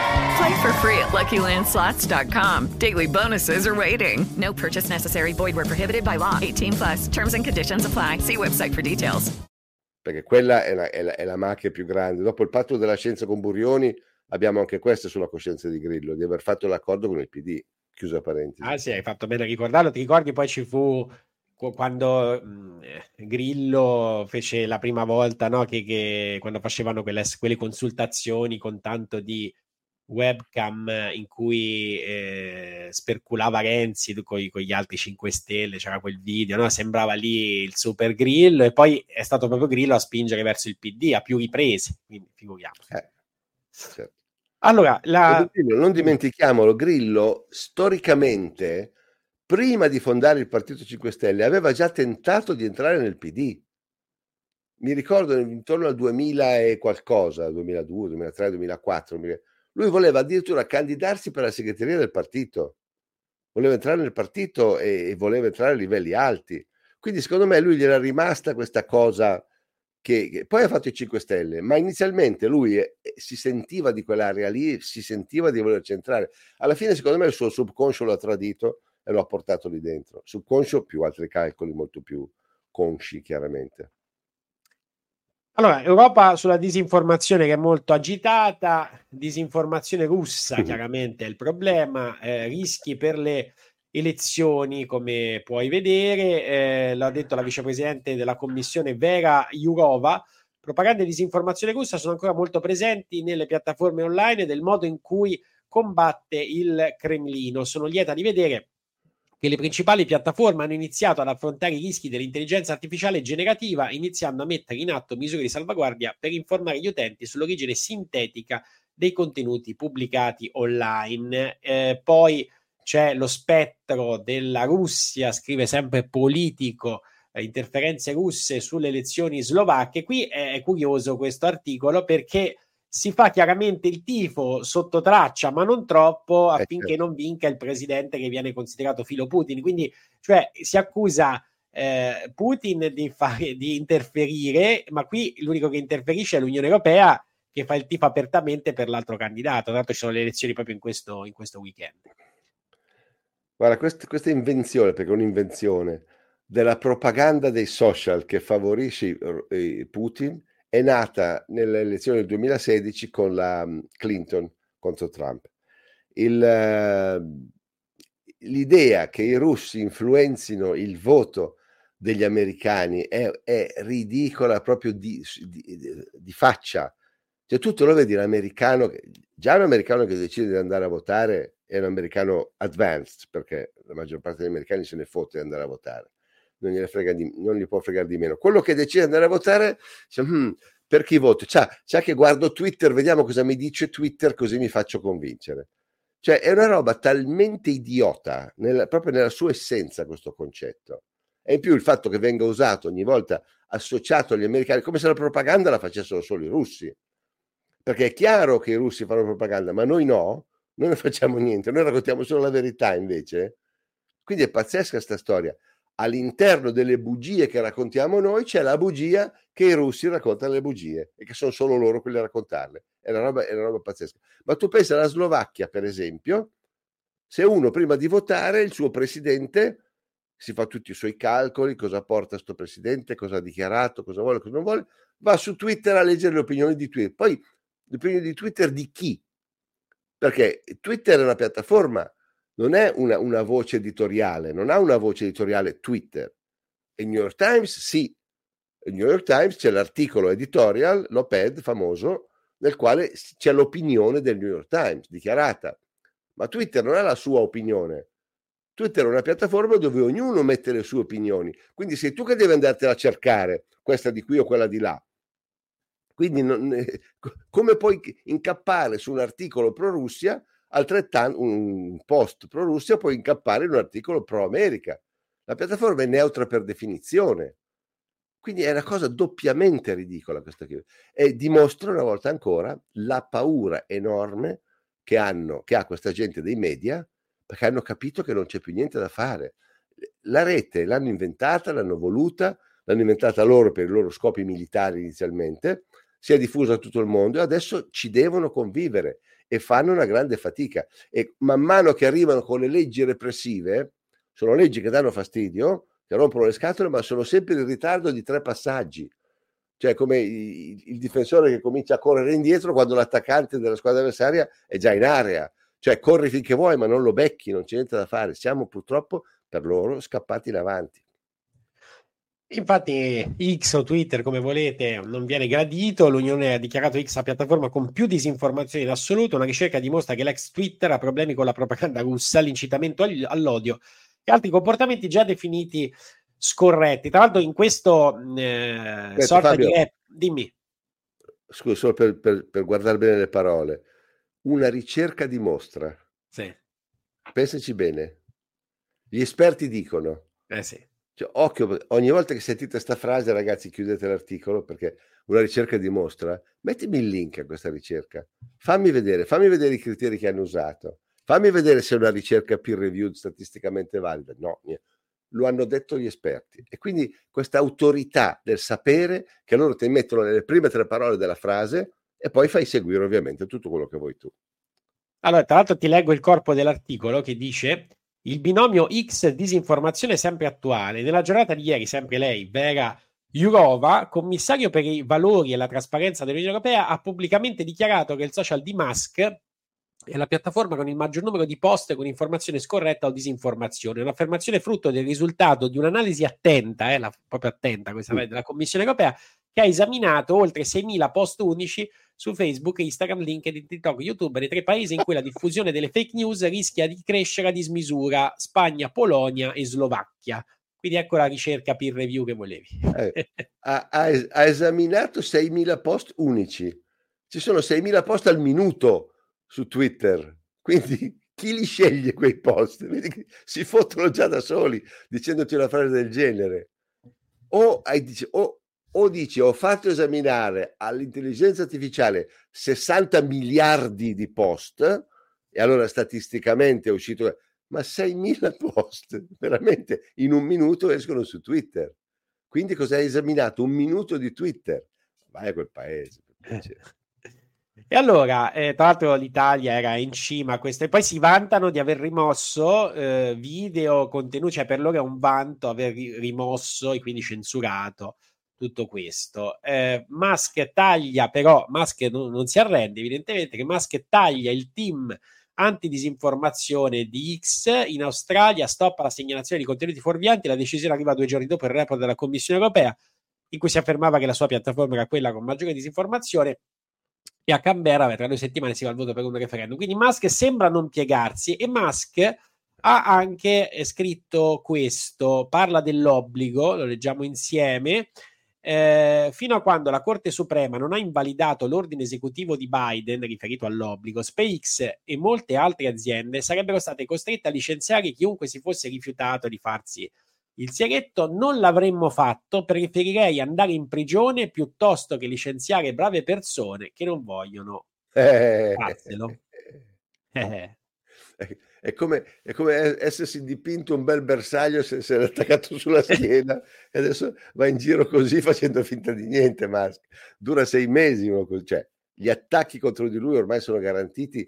Play for free at LuckyLandSlots.com. Daily bonuses are waiting. No purchase necessary. Void where prohibited by law. 18 plus. Terms and conditions apply. See website for details. Perché quella è la, è, la, è la macchia più grande. Dopo il patto della scienza con Burioni abbiamo anche questo sulla coscienza di Grillo, di aver fatto l'accordo con il PD. Chiusa parentesi. Ah sì, hai fatto bene a ricordarlo. Ti ricordi poi ci fu quando Grillo fece la prima volta, no? che, che quando facevano quelle, quelle, consultazioni con tanto di webcam in cui eh, sperculava Renzi con, con, gli altri 5 Stelle, c'era quel video, no? sembrava lì il super Grillo e poi è stato proprio Grillo a spingere verso il PD a più riprese, quindi figuriamoci. Eh, certo. Allora, la... non dimentichiamolo, Grillo storicamente prima di fondare il Partito 5 Stelle, aveva già tentato di entrare nel PD. Mi ricordo intorno al 2000 e qualcosa, 2002, 2003, 2004. Lui voleva addirittura candidarsi per la segreteria del partito. Voleva entrare nel partito e, e voleva entrare a livelli alti. Quindi secondo me lui gli era rimasta questa cosa che, che, poi ha fatto i 5 Stelle, ma inizialmente lui eh, si sentiva di quell'area lì, si sentiva di volerci entrare. Alla fine secondo me il suo subconscio lo ha tradito e lo ha portato lì dentro. Subconscio più altri calcoli molto più consci, chiaramente. Allora, Europa sulla disinformazione che è molto agitata, disinformazione russa chiaramente è il problema, eh, rischi per le elezioni come puoi vedere, eh, l'ha detto la vicepresidente della commissione Vera Jurova, Propaganda e disinformazione russa sono ancora molto presenti nelle piattaforme online e del modo in cui combatte il Cremlino. Sono lieta di vedere che le principali piattaforme hanno iniziato ad affrontare i rischi dell'intelligenza artificiale generativa, iniziando a mettere in atto misure di salvaguardia per informare gli utenti sull'origine sintetica dei contenuti pubblicati online. Eh, poi c'è lo spettro della Russia, scrive sempre politico, eh, interferenze russe sulle elezioni slovacche. Qui è, è curioso questo articolo perché si fa chiaramente il tifo sotto traccia, ma non troppo, affinché certo. non vinca il presidente che viene considerato filo Putin. Quindi, cioè, si accusa eh, Putin di, fare, di interferire, ma qui l'unico che interferisce è l'Unione Europea che fa il tifo apertamente per l'altro candidato. Tra l'altro ci sono le elezioni proprio in questo, in questo weekend. Guarda, quest, questa invenzione, perché è un'invenzione della propaganda dei social che favorisce eh, Putin, è nata nelle elezioni del 2016 con la mm, Clinton contro Trump. Il, uh, l'idea che i russi influenzino il voto degli americani è, è ridicola proprio di, di, di, faccia. Cioè, tu te lo vedi l'americano, già un americano che decide di andare a votare è un americano advanced, perché la maggior parte degli americani se ne fotte di andare a votare non, di, non gli può fregare di meno. Quello che decide di andare a votare, dice, hmm, per chi voto? C'ha, c'ha che guardo Twitter, vediamo cosa mi dice Twitter, così mi faccio convincere. Cioè, è una roba talmente idiota, nella, proprio nella sua essenza, questo concetto. E in più il fatto che venga usato ogni volta associato agli americani, come se la propaganda la facessero solo i russi. Perché è chiaro che i russi fanno propaganda, ma noi no, noi non facciamo niente, noi raccontiamo solo la verità invece. Quindi è pazzesca questa storia all'interno delle bugie che raccontiamo noi c'è la bugia che i russi raccontano le bugie e che sono solo loro quelli a raccontarle. È una roba, è una roba pazzesca. Ma tu pensa alla Slovacchia, per esempio, se uno prima di votare il suo presidente si fa tutti i suoi calcoli, cosa porta questo presidente, cosa ha dichiarato, cosa vuole, cosa non vuole, va su Twitter a leggere le opinioni di Twitter. Poi le opinioni di Twitter di chi? Perché Twitter è una piattaforma non è una, una voce editoriale, non ha una voce editoriale Twitter. Il New York Times sì, il New York Times c'è l'articolo editorial, l'OPED famoso, nel quale c'è l'opinione del New York Times dichiarata. Ma Twitter non è la sua opinione. Twitter è una piattaforma dove ognuno mette le sue opinioni. Quindi sei tu che devi andartela a cercare, questa di qui o quella di là. Quindi non, come puoi incappare su un articolo pro Russia altrettanto un post pro Russia può incappare in un articolo pro America. La piattaforma è neutra per definizione. Quindi è una cosa doppiamente ridicola questa qui. E dimostra una volta ancora la paura enorme che, hanno, che ha questa gente dei media perché hanno capito che non c'è più niente da fare. La rete l'hanno inventata, l'hanno voluta, l'hanno inventata loro per i loro scopi militari inizialmente, si è diffusa a tutto il mondo e adesso ci devono convivere e fanno una grande fatica. E man mano che arrivano con le leggi repressive, sono leggi che danno fastidio, che rompono le scatole, ma sono sempre in ritardo di tre passaggi. Cioè, come il, difensore che comincia a correre indietro quando l'attaccante della squadra avversaria è già in area. Cioè, corri finché vuoi, ma non lo becchi, non c'è niente da fare. Siamo purtroppo per loro scappati in avanti. Infatti X o Twitter, come volete, non viene gradito. L'Unione ha dichiarato X la piattaforma con più disinformazioni in assoluto. Una ricerca dimostra che l'ex Twitter ha problemi con la propaganda russa, l'incitamento all'odio e altri comportamenti già definiti scorretti. Tra l'altro, in questo eh, Aspetta, sorta Fabio, di rap, dimmi. Scusa, solo per, per, per, guardare bene le parole. Una ricerca dimostra. Sì. Pensaci bene. Gli esperti dicono. Eh sì cioè, occhio, ogni volta che sentite questa frase, ragazzi, chiudete l'articolo perché una ricerca dimostra. Mettimi il link a questa ricerca. Fammi vedere, fammi vedere i criteri che hanno usato. Fammi vedere se è una ricerca peer reviewed statisticamente valida. No, lo hanno detto gli esperti. E quindi questa autorità del sapere che loro ti mettono nelle prime tre parole della frase e poi fai seguire ovviamente tutto quello che vuoi tu. Allora, tra l'altro ti leggo il corpo dell'articolo che dice il binomio X disinformazione è sempre attuale. Nella giornata di ieri, sempre lei, Vera Jurova, commissario per i valori e la trasparenza dell'Unione Europea, ha pubblicamente dichiarato che il social di Musk è la piattaforma con il maggior numero di post con informazione scorretta o disinformazione. Un'affermazione frutto del risultato di un'analisi attenta, eh, la, proprio attenta questa della Commissione Europea, che ha esaminato oltre 6.000 post unici su Facebook, Instagram, LinkedIn, TikTok, YouTube, nei tre paesi in cui la diffusione delle fake news rischia di crescere a dismisura, Spagna, Polonia e Slovacchia. Quindi ecco la ricerca peer review che volevi. Eh, ha, ha, esaminato 6.000 post unici. Ci sono 6.000 post al minuto su Twitter. Quindi chi li sceglie quei post? Si fottono già da soli dicendoti una frase del genere. O, hai, dice, o, o dici ho fatto esaminare all'intelligenza artificiale 60 miliardi di post e allora statisticamente è uscito ma 6.000 post veramente in un minuto escono su Twitter. Quindi cosa hai esaminato? Un minuto di Twitter. Vai a quel paese. E allora, eh, tra l'altro l'Italia era in cima a questo e poi si vantano di aver rimosso eh, video, contenuti, cioè per loro è un vanto aver rimosso e quindi censurato tutto questo. Eh, Musk taglia però, Musk non, non si arrende evidentemente che Musk taglia il team antidisinformazione di X in Australia, stoppa la segnalazione di contenuti fuorvianti. La decisione arriva due giorni dopo il report della Commissione europea, in cui si affermava che la sua piattaforma era quella con maggiore disinformazione. E a Canberra, tra due settimane, si va al voto per un referendum. Quindi Musk sembra non piegarsi e Musk ha anche scritto questo, parla dell'obbligo, lo leggiamo insieme, eh, fino a quando la Corte Suprema non ha invalidato l'ordine esecutivo di Biden riferito all'obbligo, SpaceX e molte altre aziende sarebbero state costrette a licenziare chiunque si fosse rifiutato di farsi il sigaretto. Non l'avremmo fatto, preferirei andare in prigione piuttosto che licenziare brave persone che non vogliono eh, farselo. Eh. È come, è come essersi dipinto un bel bersaglio se si è attaccato sulla schiena e adesso va in giro così facendo finta di niente. Musk dura sei mesi, cioè gli attacchi contro di lui ormai sono garantiti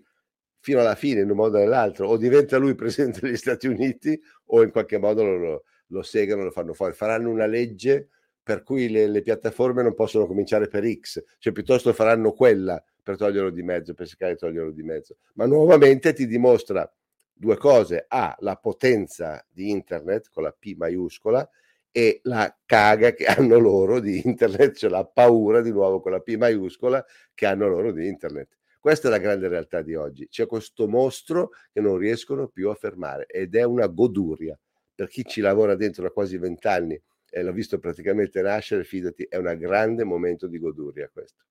fino alla fine in un modo o nell'altro. O diventa lui presidente degli Stati Uniti o in qualche modo lo, lo, lo segano, lo fanno fuori. Faranno una legge per cui le, le, piattaforme non possono cominciare per X, cioè piuttosto faranno quella per toglierlo di mezzo, per cercare di toglierlo di mezzo. Ma nuovamente ti dimostra due cose. A, la potenza di internet con la P maiuscola e la caga che hanno loro di internet, cioè la paura di nuovo con la P maiuscola che hanno loro di internet. Questa è la grande realtà di oggi. C'è questo mostro che non riescono più a fermare ed è una goduria. Per chi ci lavora dentro da quasi vent'anni e l'ho visto praticamente nascere, fidati, è un grande momento di goduria questo.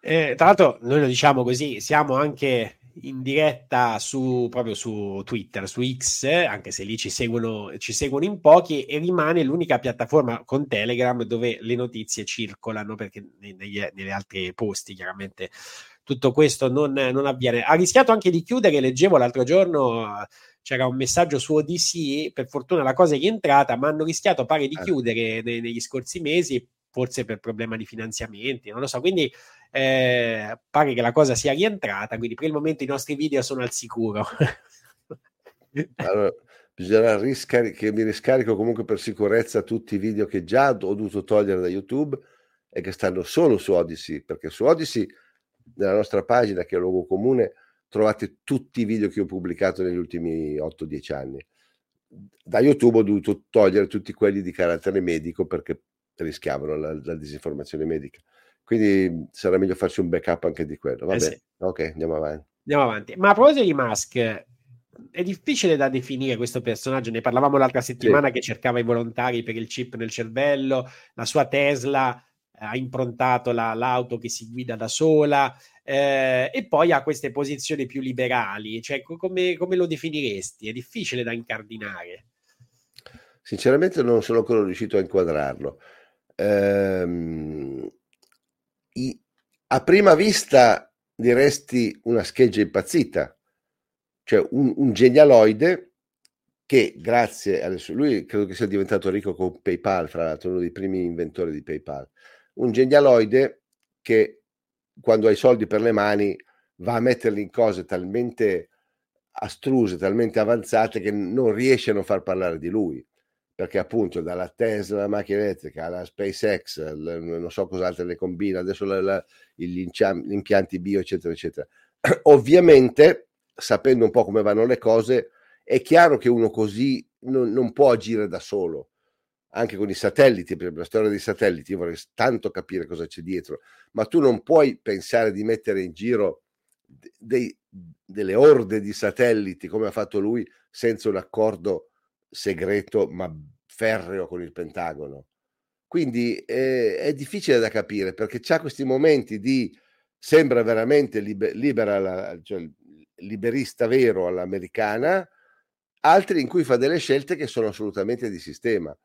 Eh, tra l'altro, noi lo diciamo così, siamo anche in diretta su, proprio su Twitter, su X, anche se lì ci seguono, ci seguono in pochi, e rimane l'unica piattaforma con Telegram dove le notizie circolano, perché negli, negli altri posti chiaramente tutto questo non, non, avviene. Ha rischiato anche di chiudere, leggevo l'altro giorno, c'era un messaggio su ODC, per fortuna la cosa è rientrata, ma hanno rischiato, pare, di eh. chiudere negli scorsi mesi, forse per problema di finanziamenti, non lo so, quindi eh, pare che la cosa sia rientrata, quindi per il momento i nostri video sono al sicuro. allora, bisognerà riscari- che mi riscarico comunque per sicurezza tutti i video che già ho dovuto togliere da YouTube e che stanno solo su Odyssey, perché su Odyssey, nella nostra pagina che è luogo comune, trovate tutti i video che ho pubblicato negli ultimi 8-10 anni. Da YouTube ho dovuto togliere tutti quelli di carattere medico perché rischiavano la, la disinformazione medica. Quindi sarà meglio farci un backup anche di quello. Va eh bene. Sì. Ok, andiamo avanti. Andiamo avanti. Ma a proposito di Musk, è difficile da definire questo personaggio. Ne parlavamo l'altra settimana sì. che cercava i volontari per il chip nel cervello. La sua Tesla ha improntato la, l'auto che si guida da sola. Eh, e poi ha queste posizioni più liberali. Cioè, come, come lo definiresti? È difficile da incardinare. Sinceramente, non sono ancora riuscito a inquadrarlo. Ehm, i, a prima vista diresti una scheggia impazzita, cioè un, un genialoide che grazie adesso lui credo che sia diventato ricco con PayPal, fra l'altro uno dei primi inventori di PayPal, un genialoide che quando ha i soldi per le mani va a metterli in cose talmente astruse, talmente avanzate che non riesce a non far parlare di lui perché appunto dalla Tesla la macchina elettrica alla SpaceX, non so cos'altro le combina, adesso la, la, gli, impianti bio, eccetera, eccetera. Ovviamente, sapendo un po' come vanno le cose, è chiaro che uno così non, non può agire da solo. Anche con i satelliti, per la storia dei satelliti, io vorrei tanto capire cosa c'è dietro, ma tu non puoi pensare di mettere in giro dei, delle orde di satelliti come ha fatto lui senza un accordo segreto ma ferreo con il Pentagono. Quindi eh, è difficile da capire perché c'ha questi momenti di sembra veramente liber, libera, cioè, liberista vero all'americana, altri in cui fa delle scelte che sono assolutamente di sistema.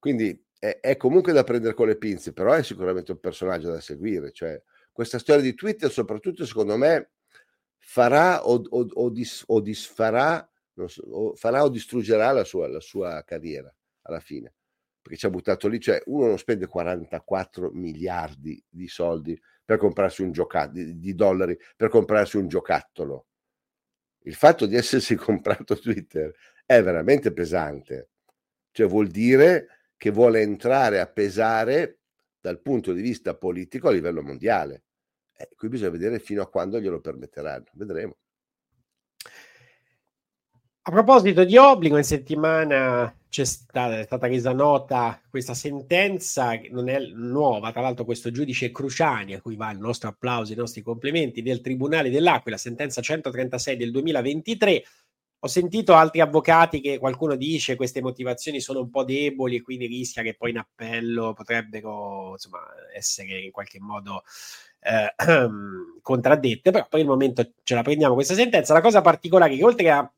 Quindi è, è, comunque da prendere con le pinze, però è sicuramente un personaggio da seguire. Cioè, questa storia di Twitter, soprattutto secondo me, farà o, o, o, dis, o disfarà, so, o farà o distruggerà la sua, la sua carriera alla fine perché ci ha buttato lì, cioè uno non spende 44 miliardi di soldi per comprarsi un giocattolo, di, di, dollari per comprarsi un giocattolo. Il fatto di essersi comprato Twitter è veramente pesante, cioè vuol dire che vuole entrare a pesare dal punto di vista politico a livello mondiale. Eh, qui bisogna vedere fino a quando glielo permetteranno, vedremo. A proposito di obbligo, in settimana c'è stata, è stata resa nota questa sentenza, non è nuova, tra l'altro questo giudice Cruciani, a cui va il nostro applauso, i nostri complimenti, del Tribunale dell'Aquila, sentenza 136 del 2023. Ho sentito altri avvocati che qualcuno dice queste motivazioni sono un po' deboli e quindi rischia che poi in appello potrebbero insomma, essere in qualche modo eh, contraddette, però per il momento ce la prendiamo questa sentenza. La cosa particolare è che oltre a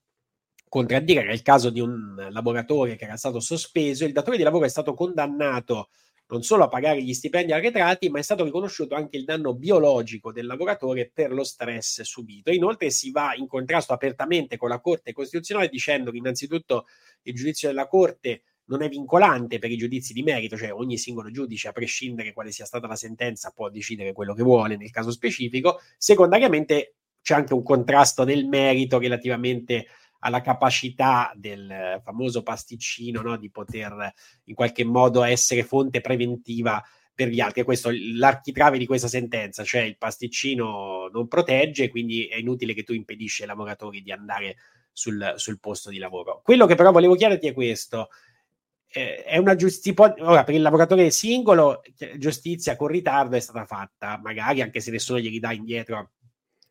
contraddire che nel caso di un lavoratore che era stato sospeso, il datore di lavoro è stato condannato non solo a pagare gli stipendi arretrati, ma è stato riconosciuto anche il danno biologico del lavoratore per lo stress subito. Inoltre si va in contrasto apertamente con la Corte Costituzionale dicendo che innanzitutto il giudizio della Corte non è vincolante per i giudizi di merito, cioè ogni singolo giudice, a prescindere quale sia stata la sentenza, può decidere quello che vuole nel caso specifico. Secondariamente c'è anche un contrasto nel merito relativamente alla capacità del famoso pasticcino no? di poter in qualche modo essere fonte preventiva per gli altri. E questo l'architrave di questa sentenza, cioè il pasticcino non protegge, quindi è inutile che tu impedisci ai lavoratori di andare sul, sul posto di lavoro. Quello che però volevo chiederti è questo. Eh, è una giustizia ora per il lavoratore singolo giustizia con ritardo è stata fatta magari anche se nessuno gli dà indietro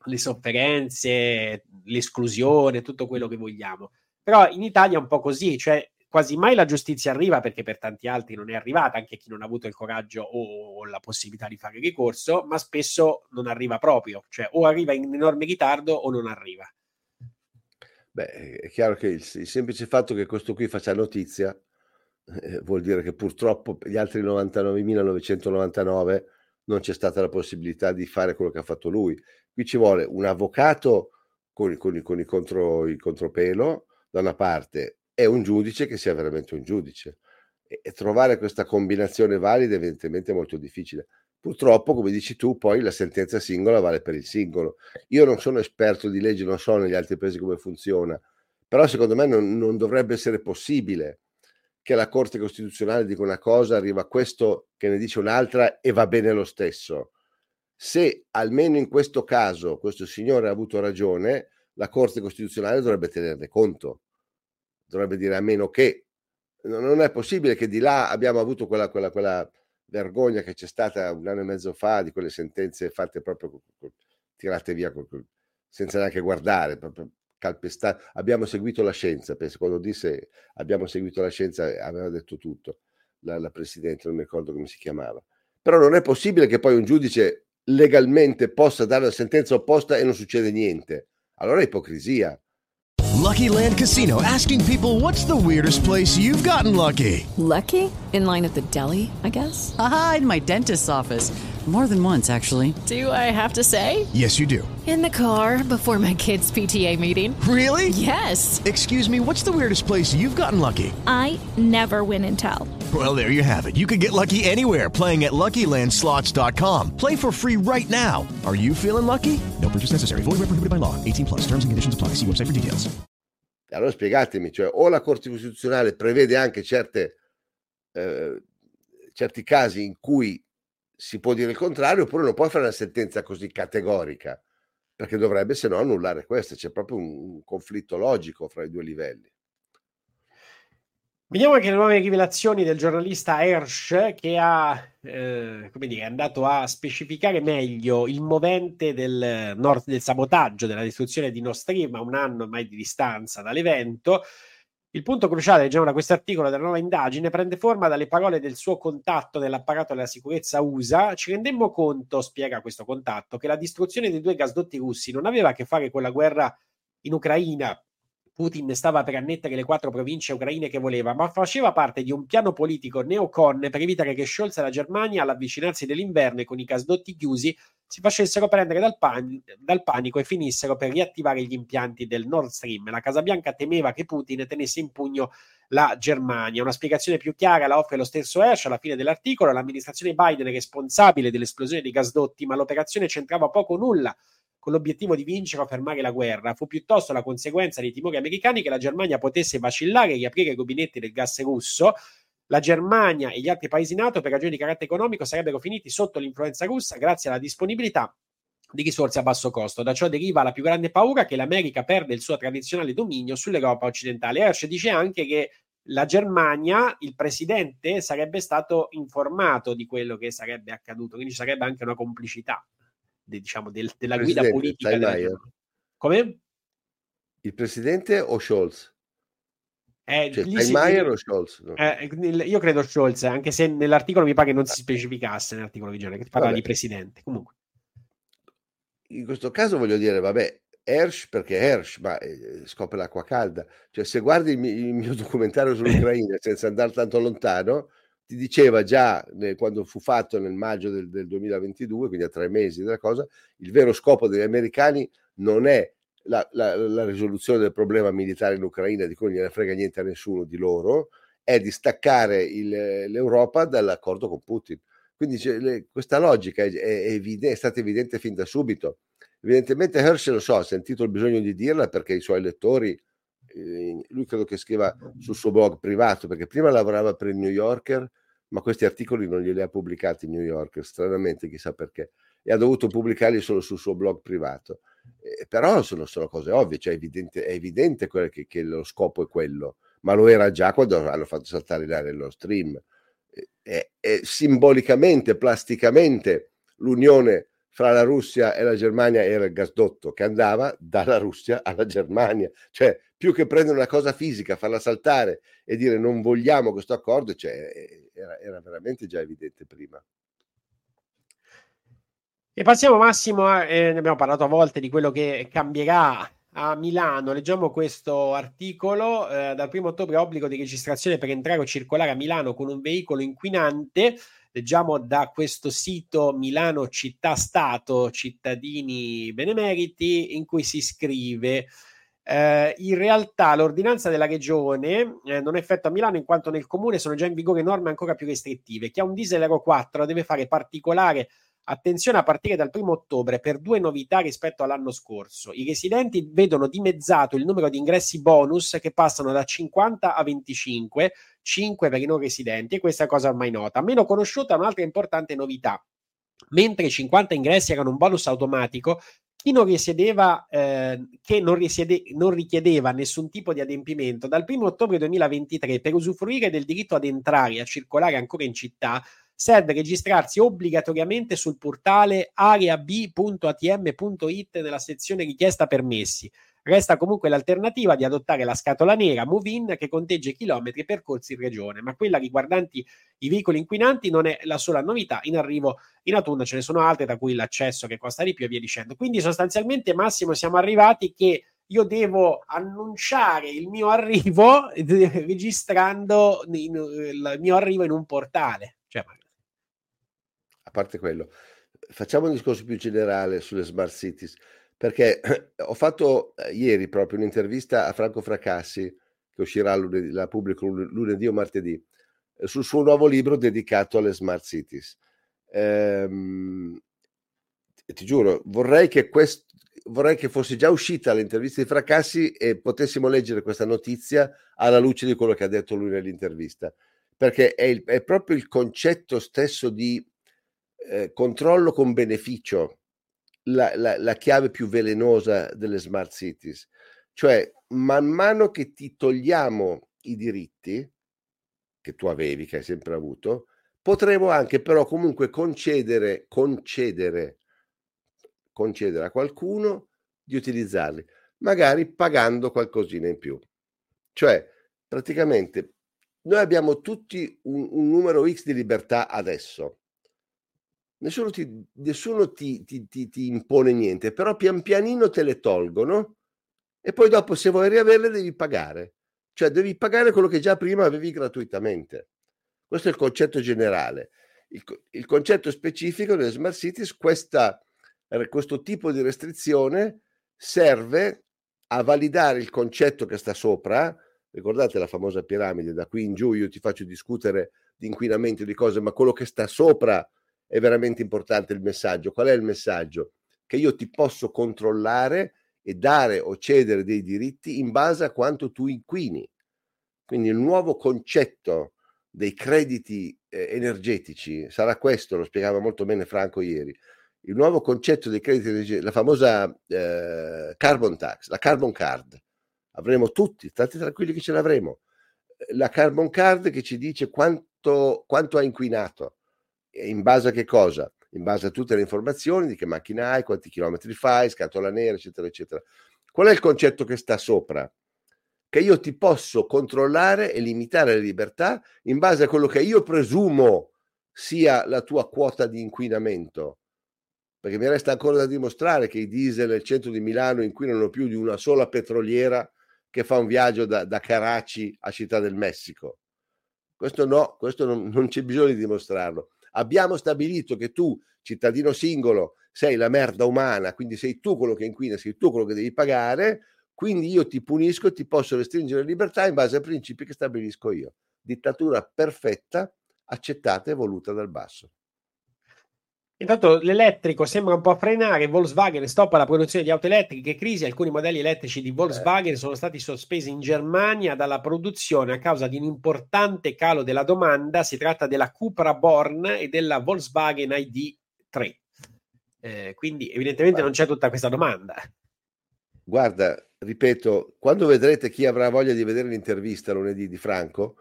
le sofferenze, l'esclusione, tutto quello che vogliamo. Però in Italia è un po' così, cioè quasi mai la giustizia arriva perché per tanti altri non è arrivata, anche chi non ha avuto il coraggio o la possibilità di fare ricorso, ma spesso non arriva proprio, cioè o arriva in enorme ritardo o non arriva. Beh, è chiaro che il, il semplice fatto che questo qui faccia notizia eh, vuol dire che purtroppo gli altri 99.999 non c'è stata la possibilità di fare quello che ha fatto lui. Qui ci vuole un avvocato con, con, con i contro, il contropelo da una parte e un giudice che sia veramente un giudice. E, e trovare questa combinazione valida evidentemente è molto difficile. Purtroppo, come dici tu, poi la sentenza singola vale per il singolo. Io non sono esperto di legge, non so negli altri paesi come funziona, però secondo me non, non dovrebbe essere possibile che la Corte Costituzionale dica una cosa, arriva questo che ne dice un'altra e va bene lo stesso. Se almeno in questo caso questo signore ha avuto ragione, la Corte Costituzionale dovrebbe tenerne conto, dovrebbe dire a meno che non è possibile che di là abbiamo avuto quella, quella, quella vergogna che c'è stata un anno e mezzo fa di quelle sentenze fatte proprio tirate via senza neanche guardare, proprio calpestate. Abbiamo seguito la scienza, penso, quando disse abbiamo seguito la scienza aveva detto tutto la, la Presidente, non mi ricordo come si chiamava. Però non è possibile che poi un giudice legalmente possa dare la sentenza opposta e non succede niente. Allora è ipocrisia. Lucky Land Casino asking people what's the weirdest place you've gotten lucky? Lucky? In line at the deli, I guess. Aha, in my dentist's office. More than once, actually. Do I have to say? Yes, you do. In the car before my kids' PTA meeting. Really? Yes. Excuse me, what's the weirdest place you've gotten lucky? I never win and tell. Well, there you have it. You can get lucky anywhere playing at LuckyLandSlots.com. Play for free right now. Are you feeling lucky? No purchase necessary. Void where prohibited by law. 18 plus. Terms and conditions apply. See website for details. Allora spiegatemi, cioè o la Corte Costituzionale prevede anche certe, eh, certi casi in cui si può dire il contrario, oppure non può fare una sentenza così categorica, perché dovrebbe se no annullare questa. C'è proprio un, conflitto logico fra i due livelli. Vediamo anche le nuove rivelazioni del giornalista Hersh che ha, eh, come dire, è andato a specificare meglio il movente del, del sabotaggio, della distruzione di Nord Stream a un anno ormai di distanza dall'evento. Il punto cruciale, da questo articolo della nuova indagine, prende forma dalle parole del suo contatto nell'apparato della sicurezza USA. Ci rendemmo conto, spiega questo contatto, che la distruzione dei due gasdotti russi non aveva a che fare con la guerra in Ucraina Putin stava per annettere le quattro province ucraine che voleva, ma faceva parte di un piano politico neocon per evitare che Scholz e la Germania, all'avvicinarsi dell'inverno e con i gasdotti chiusi, si facessero prendere dal, pan- dal, panico e finissero per riattivare gli impianti del Nord Stream. La Casa Bianca temeva che Putin tenesse in pugno la Germania. Una spiegazione più chiara la offre lo stesso Hersh alla fine dell'articolo. L'amministrazione Biden è responsabile dell'esplosione dei gasdotti, ma l'operazione c'entrava poco o nulla con l'obiettivo di vincere o fermare la guerra. Fu piuttosto la conseguenza dei timori americani che la Germania potesse vacillare e riaprire i rubinetti del gas russo. La Germania e gli altri paesi NATO, per ragioni di carattere economico, sarebbero finiti sotto l'influenza russa grazie alla disponibilità di risorse a basso costo. Da ciò deriva la più grande paura che l'America perde il suo tradizionale dominio sull'Europa occidentale. Hersh dice anche che la Germania, il presidente sarebbe stato informato di quello che sarebbe accaduto, quindi ci sarebbe anche una complicità de, diciamo, del, della guida politica. Della... Come? Il presidente o Scholz? Eh, cioè, Steinmeier o Scholz? No. Eh, io credo Scholz, anche se nell'articolo mi pare che non si specificasse nell'articolo originale, che parla di presidente. Comunque. In questo caso voglio dire, vabbè, Hersh perché Hersh, ma eh, scopre l'acqua calda. Cioè, se guardi il mio, il mio documentario sull'Ucraina senza andare tanto lontano, ti diceva già nel, quando fu fatto nel maggio del, del 2022, quindi a tre mesi della cosa, il vero scopo degli americani non è la, la, la, risoluzione del problema militare in Ucraina, di cui non gliene frega niente a nessuno di loro, è di staccare il, l'Europa dall'accordo con Putin. Quindi le, questa logica è, è, evidente, è, stata evidente fin da subito. Evidentemente Herschel, lo so, ha sentito il bisogno di dirla perché i suoi lettori, eh, lui credo che scriva sul suo blog privato, perché prima lavorava per il New Yorker, ma questi articoli non glieli ha pubblicati New York, stranamente, chissà perché, e ha dovuto pubblicarli solo sul suo blog privato. Eh, però sono, sono, cose ovvie, cioè è evidente, è evidente che, che, lo scopo è quello, ma lo era già quando hanno fatto saltare in aria lo stream. E, e simbolicamente, plasticamente, l'unione fra la Russia e la Germania era il gasdotto che andava dalla Russia alla Germania. Cioè, più che prendere una cosa fisica, farla saltare e dire non vogliamo questo accordo, cioè, era, era veramente già evidente prima. E passiamo Massimo, a, eh, ne abbiamo parlato a volte di quello che cambierà a Milano. Leggiamo questo articolo. Eh, dal primo ottobre obbligo di registrazione per entrare o circolare a Milano con un veicolo inquinante. Leggiamo da questo sito Milano Città Stato, cittadini benemeriti, in cui si scrive. Eh, in realtà l'ordinanza della regione eh, non effettua a Milano in quanto nel comune sono già in vigore norme ancora più restrittive. Chi ha un diesel Euro 4 deve fare particolare attenzione a partire dal primo ottobre per due novità rispetto all'anno scorso. I residenti vedono dimezzato il numero di ingressi bonus che passano da 50 a 25, 5 per i non residenti e questa è cosa ormai nota. Meno conosciuta un'altra importante novità. Mentre i 50 ingressi erano un bonus automatico, chi non risiedeva, eh, che non, risiede, non richiedeva nessun tipo di adempimento, dal 1 ottobre 2023 per usufruire del diritto ad entrare e a circolare ancora in città, serve registrarsi obbligatoriamente sul portale areab.atm.it nella sezione richiesta permessi. Resta comunque l'alternativa di adottare la scatola nera Movin che conteggia i chilometri percorsi in regione, ma quella riguardanti i veicoli inquinanti non è la sola novità. In arrivo in autunno ce ne sono altre, tra cui l'accesso che costa di più e via dicendo. Quindi sostanzialmente, Massimo, siamo arrivati che io devo annunciare il mio arrivo registrando il mio arrivo in un portale. Cioè, a parte quello, facciamo un discorso più generale sulle smart cities, perché ho fatto eh, ieri proprio un'intervista a Franco Fracassi, che uscirà lunedì, la pubblico lunedì o martedì, eh, sul suo nuovo libro dedicato alle smart cities. Ehm, ti giuro, vorrei che, quest, vorrei che fosse già uscita l'intervista di Fracassi e potessimo leggere questa notizia alla luce di quello che ha detto lui nell'intervista, perché è, il, è proprio il concetto stesso di eh, controllo con beneficio la, la, la chiave più velenosa delle smart cities. Cioè, man mano che ti togliamo i diritti, che tu avevi, che hai sempre avuto, potremo anche però comunque concedere, concedere, concedere a qualcuno di utilizzarli, magari pagando qualcosina in più. Cioè, praticamente, noi abbiamo tutti un, un numero X di libertà adesso. Nessuno, ti, nessuno ti, ti, ti, impone niente, però pian pianino te le tolgono e poi dopo se vuoi riaverle devi pagare. Cioè devi pagare quello che già prima avevi gratuitamente. Questo è il concetto generale. Il, il concetto specifico delle smart cities, questa, questo tipo di restrizione serve a validare il concetto che sta sopra. Ricordate la famosa piramide, da qui in giù io ti faccio discutere di inquinamento di cose, ma quello che sta sopra è veramente importante il messaggio. Qual è il messaggio? Che io ti posso controllare e dare o cedere dei diritti in base a quanto tu inquini. Quindi il nuovo concetto dei crediti eh, energetici sarà questo, lo spiegava molto bene Franco ieri. Il nuovo concetto dei crediti energetici, la famosa eh, carbon tax, la carbon card. Avremo tutti, state tranquilli che ce l'avremo. La carbon card che ci dice quanto, quanto ha inquinato in base a che cosa? In base a tutte le informazioni di che macchina hai, quanti chilometri fai, scatola nera, eccetera, eccetera. Qual è il concetto che sta sopra? Che io ti posso controllare e limitare le libertà in base a quello che io presumo sia la tua quota di inquinamento. Perché mi resta ancora da dimostrare che i diesel nel centro di Milano inquinano più di una sola petroliera che fa un viaggio da, da Karachi a Città del Messico. Questo no, questo non, non c'è bisogno di dimostrarlo abbiamo stabilito che tu, cittadino singolo, sei la merda umana, quindi sei tu quello che inquina, sei tu quello che devi pagare, quindi io ti punisco e ti posso restringere la libertà in base ai principi che stabilisco io. Dittatura perfetta, accettata e voluta dal basso. Intanto l'elettrico sembra un po' frenare, Volkswagen stoppa la produzione di auto elettriche, crisi, alcuni modelli elettrici di Volkswagen sono stati sospesi in Germania dalla produzione a causa di un importante calo della domanda, si tratta della Cupra Born e della Volkswagen ID3. Eh, quindi evidentemente non c'è tutta questa domanda. Guarda, ripeto, quando vedrete chi avrà voglia di vedere l'intervista lunedì di Franco,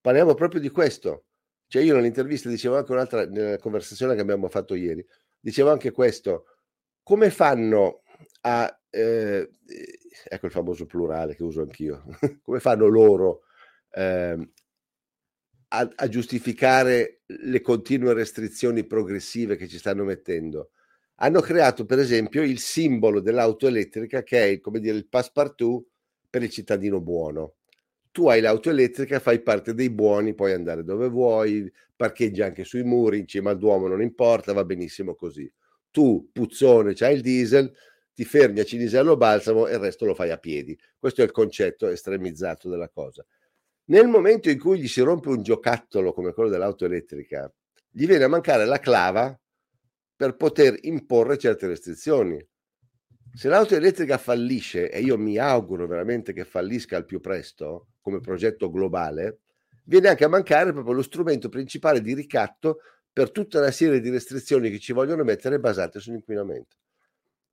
parliamo proprio di questo cioè io nell'intervista dicevo anche un'altra, nella conversazione che abbiamo fatto ieri, dicevo anche questo, come fanno a, eh, ecco il famoso plurale che uso anch'io, come fanno loro eh, a, a, giustificare le continue restrizioni progressive che ci stanno mettendo? Hanno creato per esempio il simbolo dell'auto elettrica che è come dire il passepartout per il cittadino buono tu hai l'auto elettrica, fai parte dei buoni, puoi andare dove vuoi, parcheggi anche sui muri, in cima al Duomo non importa, va benissimo così. Tu, puzzone, c'hai il diesel, ti fermi a Cinisello Balsamo e il resto lo fai a piedi. Questo è il concetto estremizzato della cosa. Nel momento in cui gli si rompe un giocattolo come quello dell'auto elettrica, gli viene a mancare la clava per poter imporre certe restrizioni. Se l'auto elettrica fallisce, e io mi auguro veramente che fallisca al più presto come progetto globale, viene anche a mancare proprio lo strumento principale di ricatto per tutta una serie di restrizioni che ci vogliono mettere basate sull'inquinamento.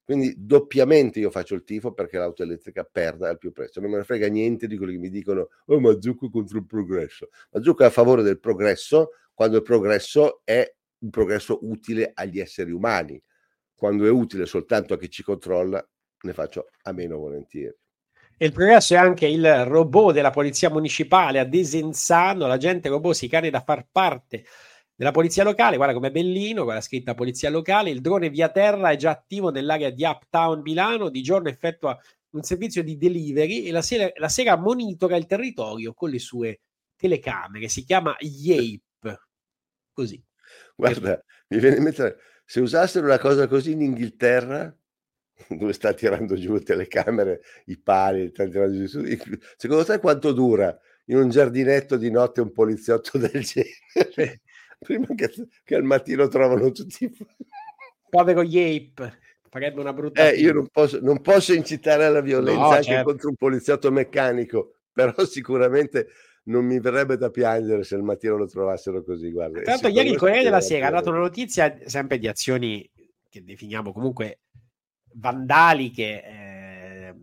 Quindi doppiamente io faccio il tifo perché l'auto elettrica perda al più presto. Non me ne frega niente di quelli che mi dicono oh ma Zucco contro il progresso. Ma Zucco è a favore del progresso quando il progresso è un progresso utile agli esseri umani quando è utile soltanto a chi ci controlla, ne faccio a meno volentieri. E il progresso è anche il robot della polizia municipale a Desenzano, l'agente robot si candida a far parte della polizia locale, guarda com'è bellino, guarda scritta polizia locale, il drone via terra è già attivo nell'area di Uptown Milano, di giorno effettua un servizio di delivery e la sera, la sera monitora il territorio con le sue telecamere, si chiama Yape, così. Guarda, mi viene in mente se usassero una cosa così in Inghilterra, dove sta tirando giù le telecamere, i pali, sta tirando giù, secondo te quanto dura in un giardinetto di notte un poliziotto del genere? Prima che, che, al mattino trovano tutti i... Povero Yape, farebbe una brutta... Eh, io non posso, non posso incitare alla violenza no, anche certo. contro un poliziotto meccanico, però sicuramente non mi verrebbe da piangere se al mattino lo trovassero così. Guarda. L'altro, ieri il Corriere della Sera ha dato una notizia sempre di azioni che definiamo comunque vandaliche. Eh,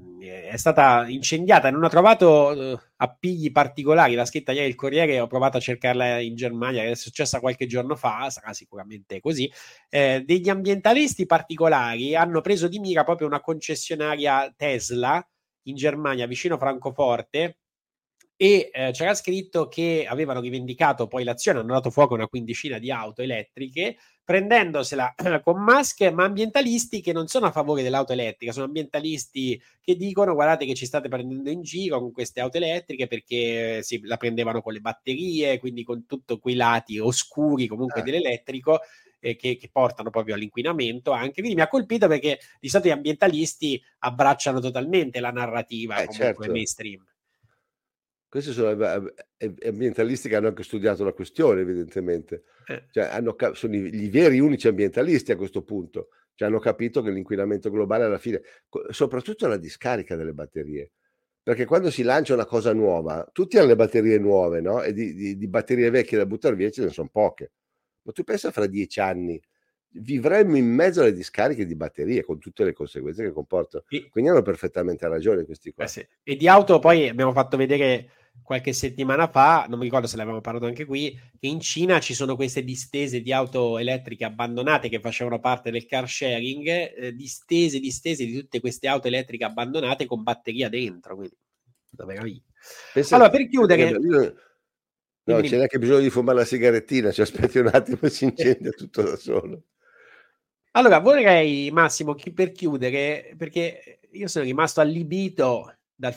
è stata incendiata, non ha trovato. appigli particolari. La scritta ieri il Corriere, ho provato a cercarla in Germania, è successa qualche giorno fa, sarà sicuramente così. Eh, degli ambientalisti particolari hanno preso di mira proprio una concessionaria Tesla in Germania, vicino Francoforte, e eh, c'era scritto che avevano rivendicato poi l'azione, hanno dato fuoco a una quindicina di auto elettriche, prendendosela con maschere, ma ambientalisti che non sono a favore dell'auto elettrica, sono ambientalisti che dicono guardate che ci state prendendo in giro con queste auto elettriche perché si, la prendevano con le batterie, quindi con tutti quei lati oscuri comunque eh. dell'elettrico eh, che, che, portano proprio all'inquinamento anche. Quindi mi ha colpito perché di solito gli ambientalisti abbracciano totalmente la narrativa eh, comunque certo. mainstream. Questi sono ambientalisti che hanno anche studiato la questione, evidentemente. Eh. Cioè, hanno, sono i, veri unici ambientalisti a questo punto. Cioè, hanno capito che l'inquinamento globale alla fine, soprattutto la discarica delle batterie. Perché quando si lancia una cosa nuova, tutti hanno le batterie nuove, no? E di, di, di batterie vecchie da buttare via ce ne sono poche. Ma tu pensa fra dieci anni, vivremmo in mezzo alle discariche di batterie con tutte le conseguenze che comportano. Quindi hanno perfettamente ragione questi qua. Eh sì. E di auto poi abbiamo fatto vedere qualche settimana fa, non mi ricordo se l'avevamo parlato anche qui, che in Cina ci sono queste distese di auto elettriche abbandonate che facevano parte del car sharing, eh, distese, distese di tutte queste auto elettriche abbandonate con batteria dentro, quindi una meraviglia. Pensa, allora, per chiudere... Io... No, c'è neanche bisogno di fumare la sigarettina, ci aspetti un attimo e si incendia tutto da solo. Allora, vorrei, Massimo, per chiudere, perché io sono rimasto allibito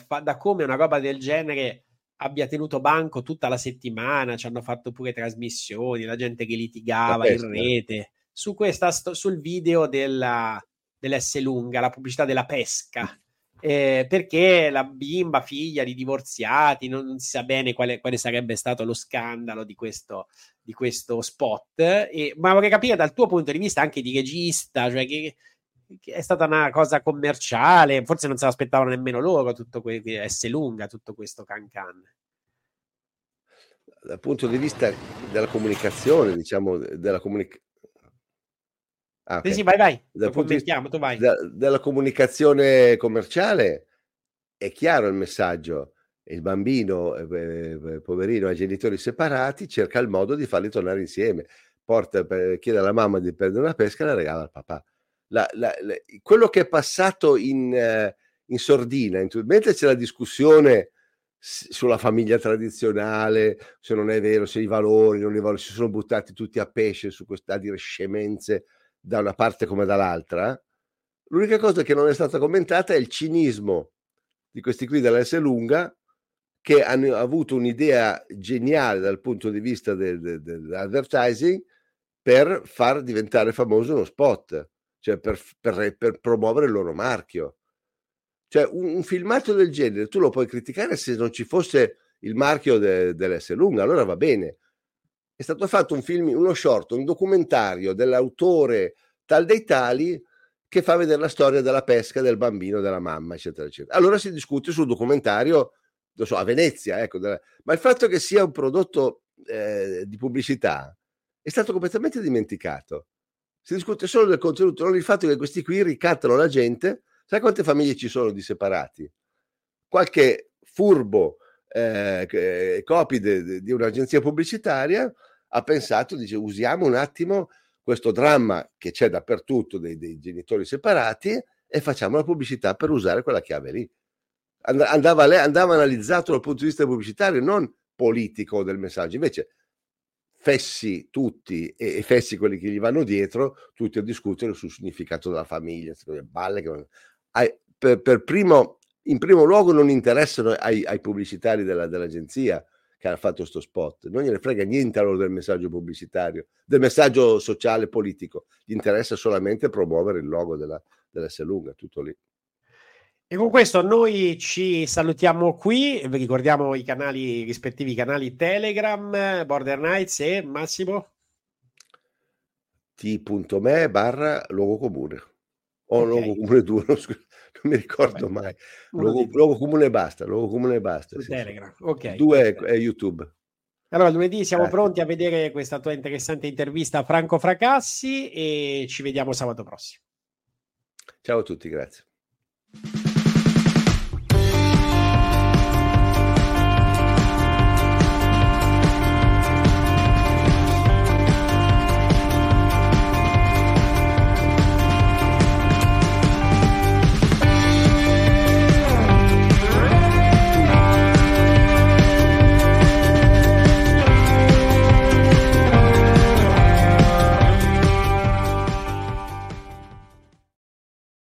fa- da come una roba del genere abbia tenuto banco tutta la settimana, ci hanno fatto pure trasmissioni, la gente che litigava in rete, su questa, sul video della, dell'S lunga, la pubblicità della pesca. Eh, perché la bimba, figlia di divorziati, non, non si sa bene quale, quale, sarebbe stato lo scandalo di questo, di questo spot. E, ma vorrei capire dal tuo punto di vista anche di regista, cioè che, che è stata una cosa commerciale, forse non se l'aspettavano nemmeno loro, tutto que- S lunga, tutto questo can can. Dal punto di vista della comunicazione, diciamo, della comunicazione. Ah, okay. Sì, vai, vai. Dal punto di vista, tu vai. Da, della comunicazione commerciale è chiaro il messaggio. Il bambino, eh, eh, poverino, ha genitori separati, cerca il modo di farli tornare insieme. Porta, chiede alla mamma di prendere una pesca e la regala al papà la, la, la, quello che è passato in, uh, in sordina, in, mentre c'è la discussione sulla famiglia tradizionale, se non è vero, se i valori, non i valori, si sono buttati tutti a pesce su questa dire scemenze da una parte come dall'altra. L'unica cosa che non è stata commentata è il cinismo di questi qui dell'S lunga che hanno avuto un'idea geniale dal punto di vista del, del, dell'advertising per far diventare famoso uno spot cioè per, per, per promuovere il loro marchio. Cioè un, un, filmato del genere tu lo puoi criticare se non ci fosse il marchio de, dell'S lunga, allora va bene. È stato fatto un film, uno short, un documentario dell'autore tal dei tali che fa vedere la storia della pesca del bambino, della mamma, eccetera, eccetera. Allora si discute sul documentario, lo so, a Venezia, ecco, della... ma il fatto che sia un prodotto eh, di pubblicità è stato completamente dimenticato si discute solo del contenuto, non il fatto che questi qui ricattano la gente. Sai quante famiglie ci sono di separati? Qualche furbo eh, copy di un'agenzia pubblicitaria ha pensato, dice, usiamo un attimo questo dramma che c'è dappertutto dei, dei genitori separati e facciamo la pubblicità per usare quella chiave lì. Andava, andava analizzato dal punto di vista pubblicitario, non politico del messaggio. Invece fessi tutti e, fessi quelli che gli vanno dietro, tutti a discutere sul significato della famiglia, balle che... per, per primo, in primo luogo non interessano ai, ai pubblicitari della, dell'agenzia che hanno fatto questo spot, non gliene frega niente a loro del messaggio pubblicitario, del messaggio sociale politico, gli interessa solamente promuovere il logo della, dell'S lunga, tutto lì. E con questo noi ci salutiamo qui, vi ricordiamo i canali, i rispettivi canali Telegram, Border Nights e Massimo? t.me barra luogo comune o okay. luogo comune 2, non, mi ricordo Vabbè. mai. Luogo, luogo, comune basta, luogo comune basta. Su sì, Telegram, sì. ok. Due è YouTube. Allora, lunedì siamo Grazie. pronti a vedere questa tua interessante intervista a Franco Fracassi e ci vediamo sabato prossimo. Ciao a tutti, grazie.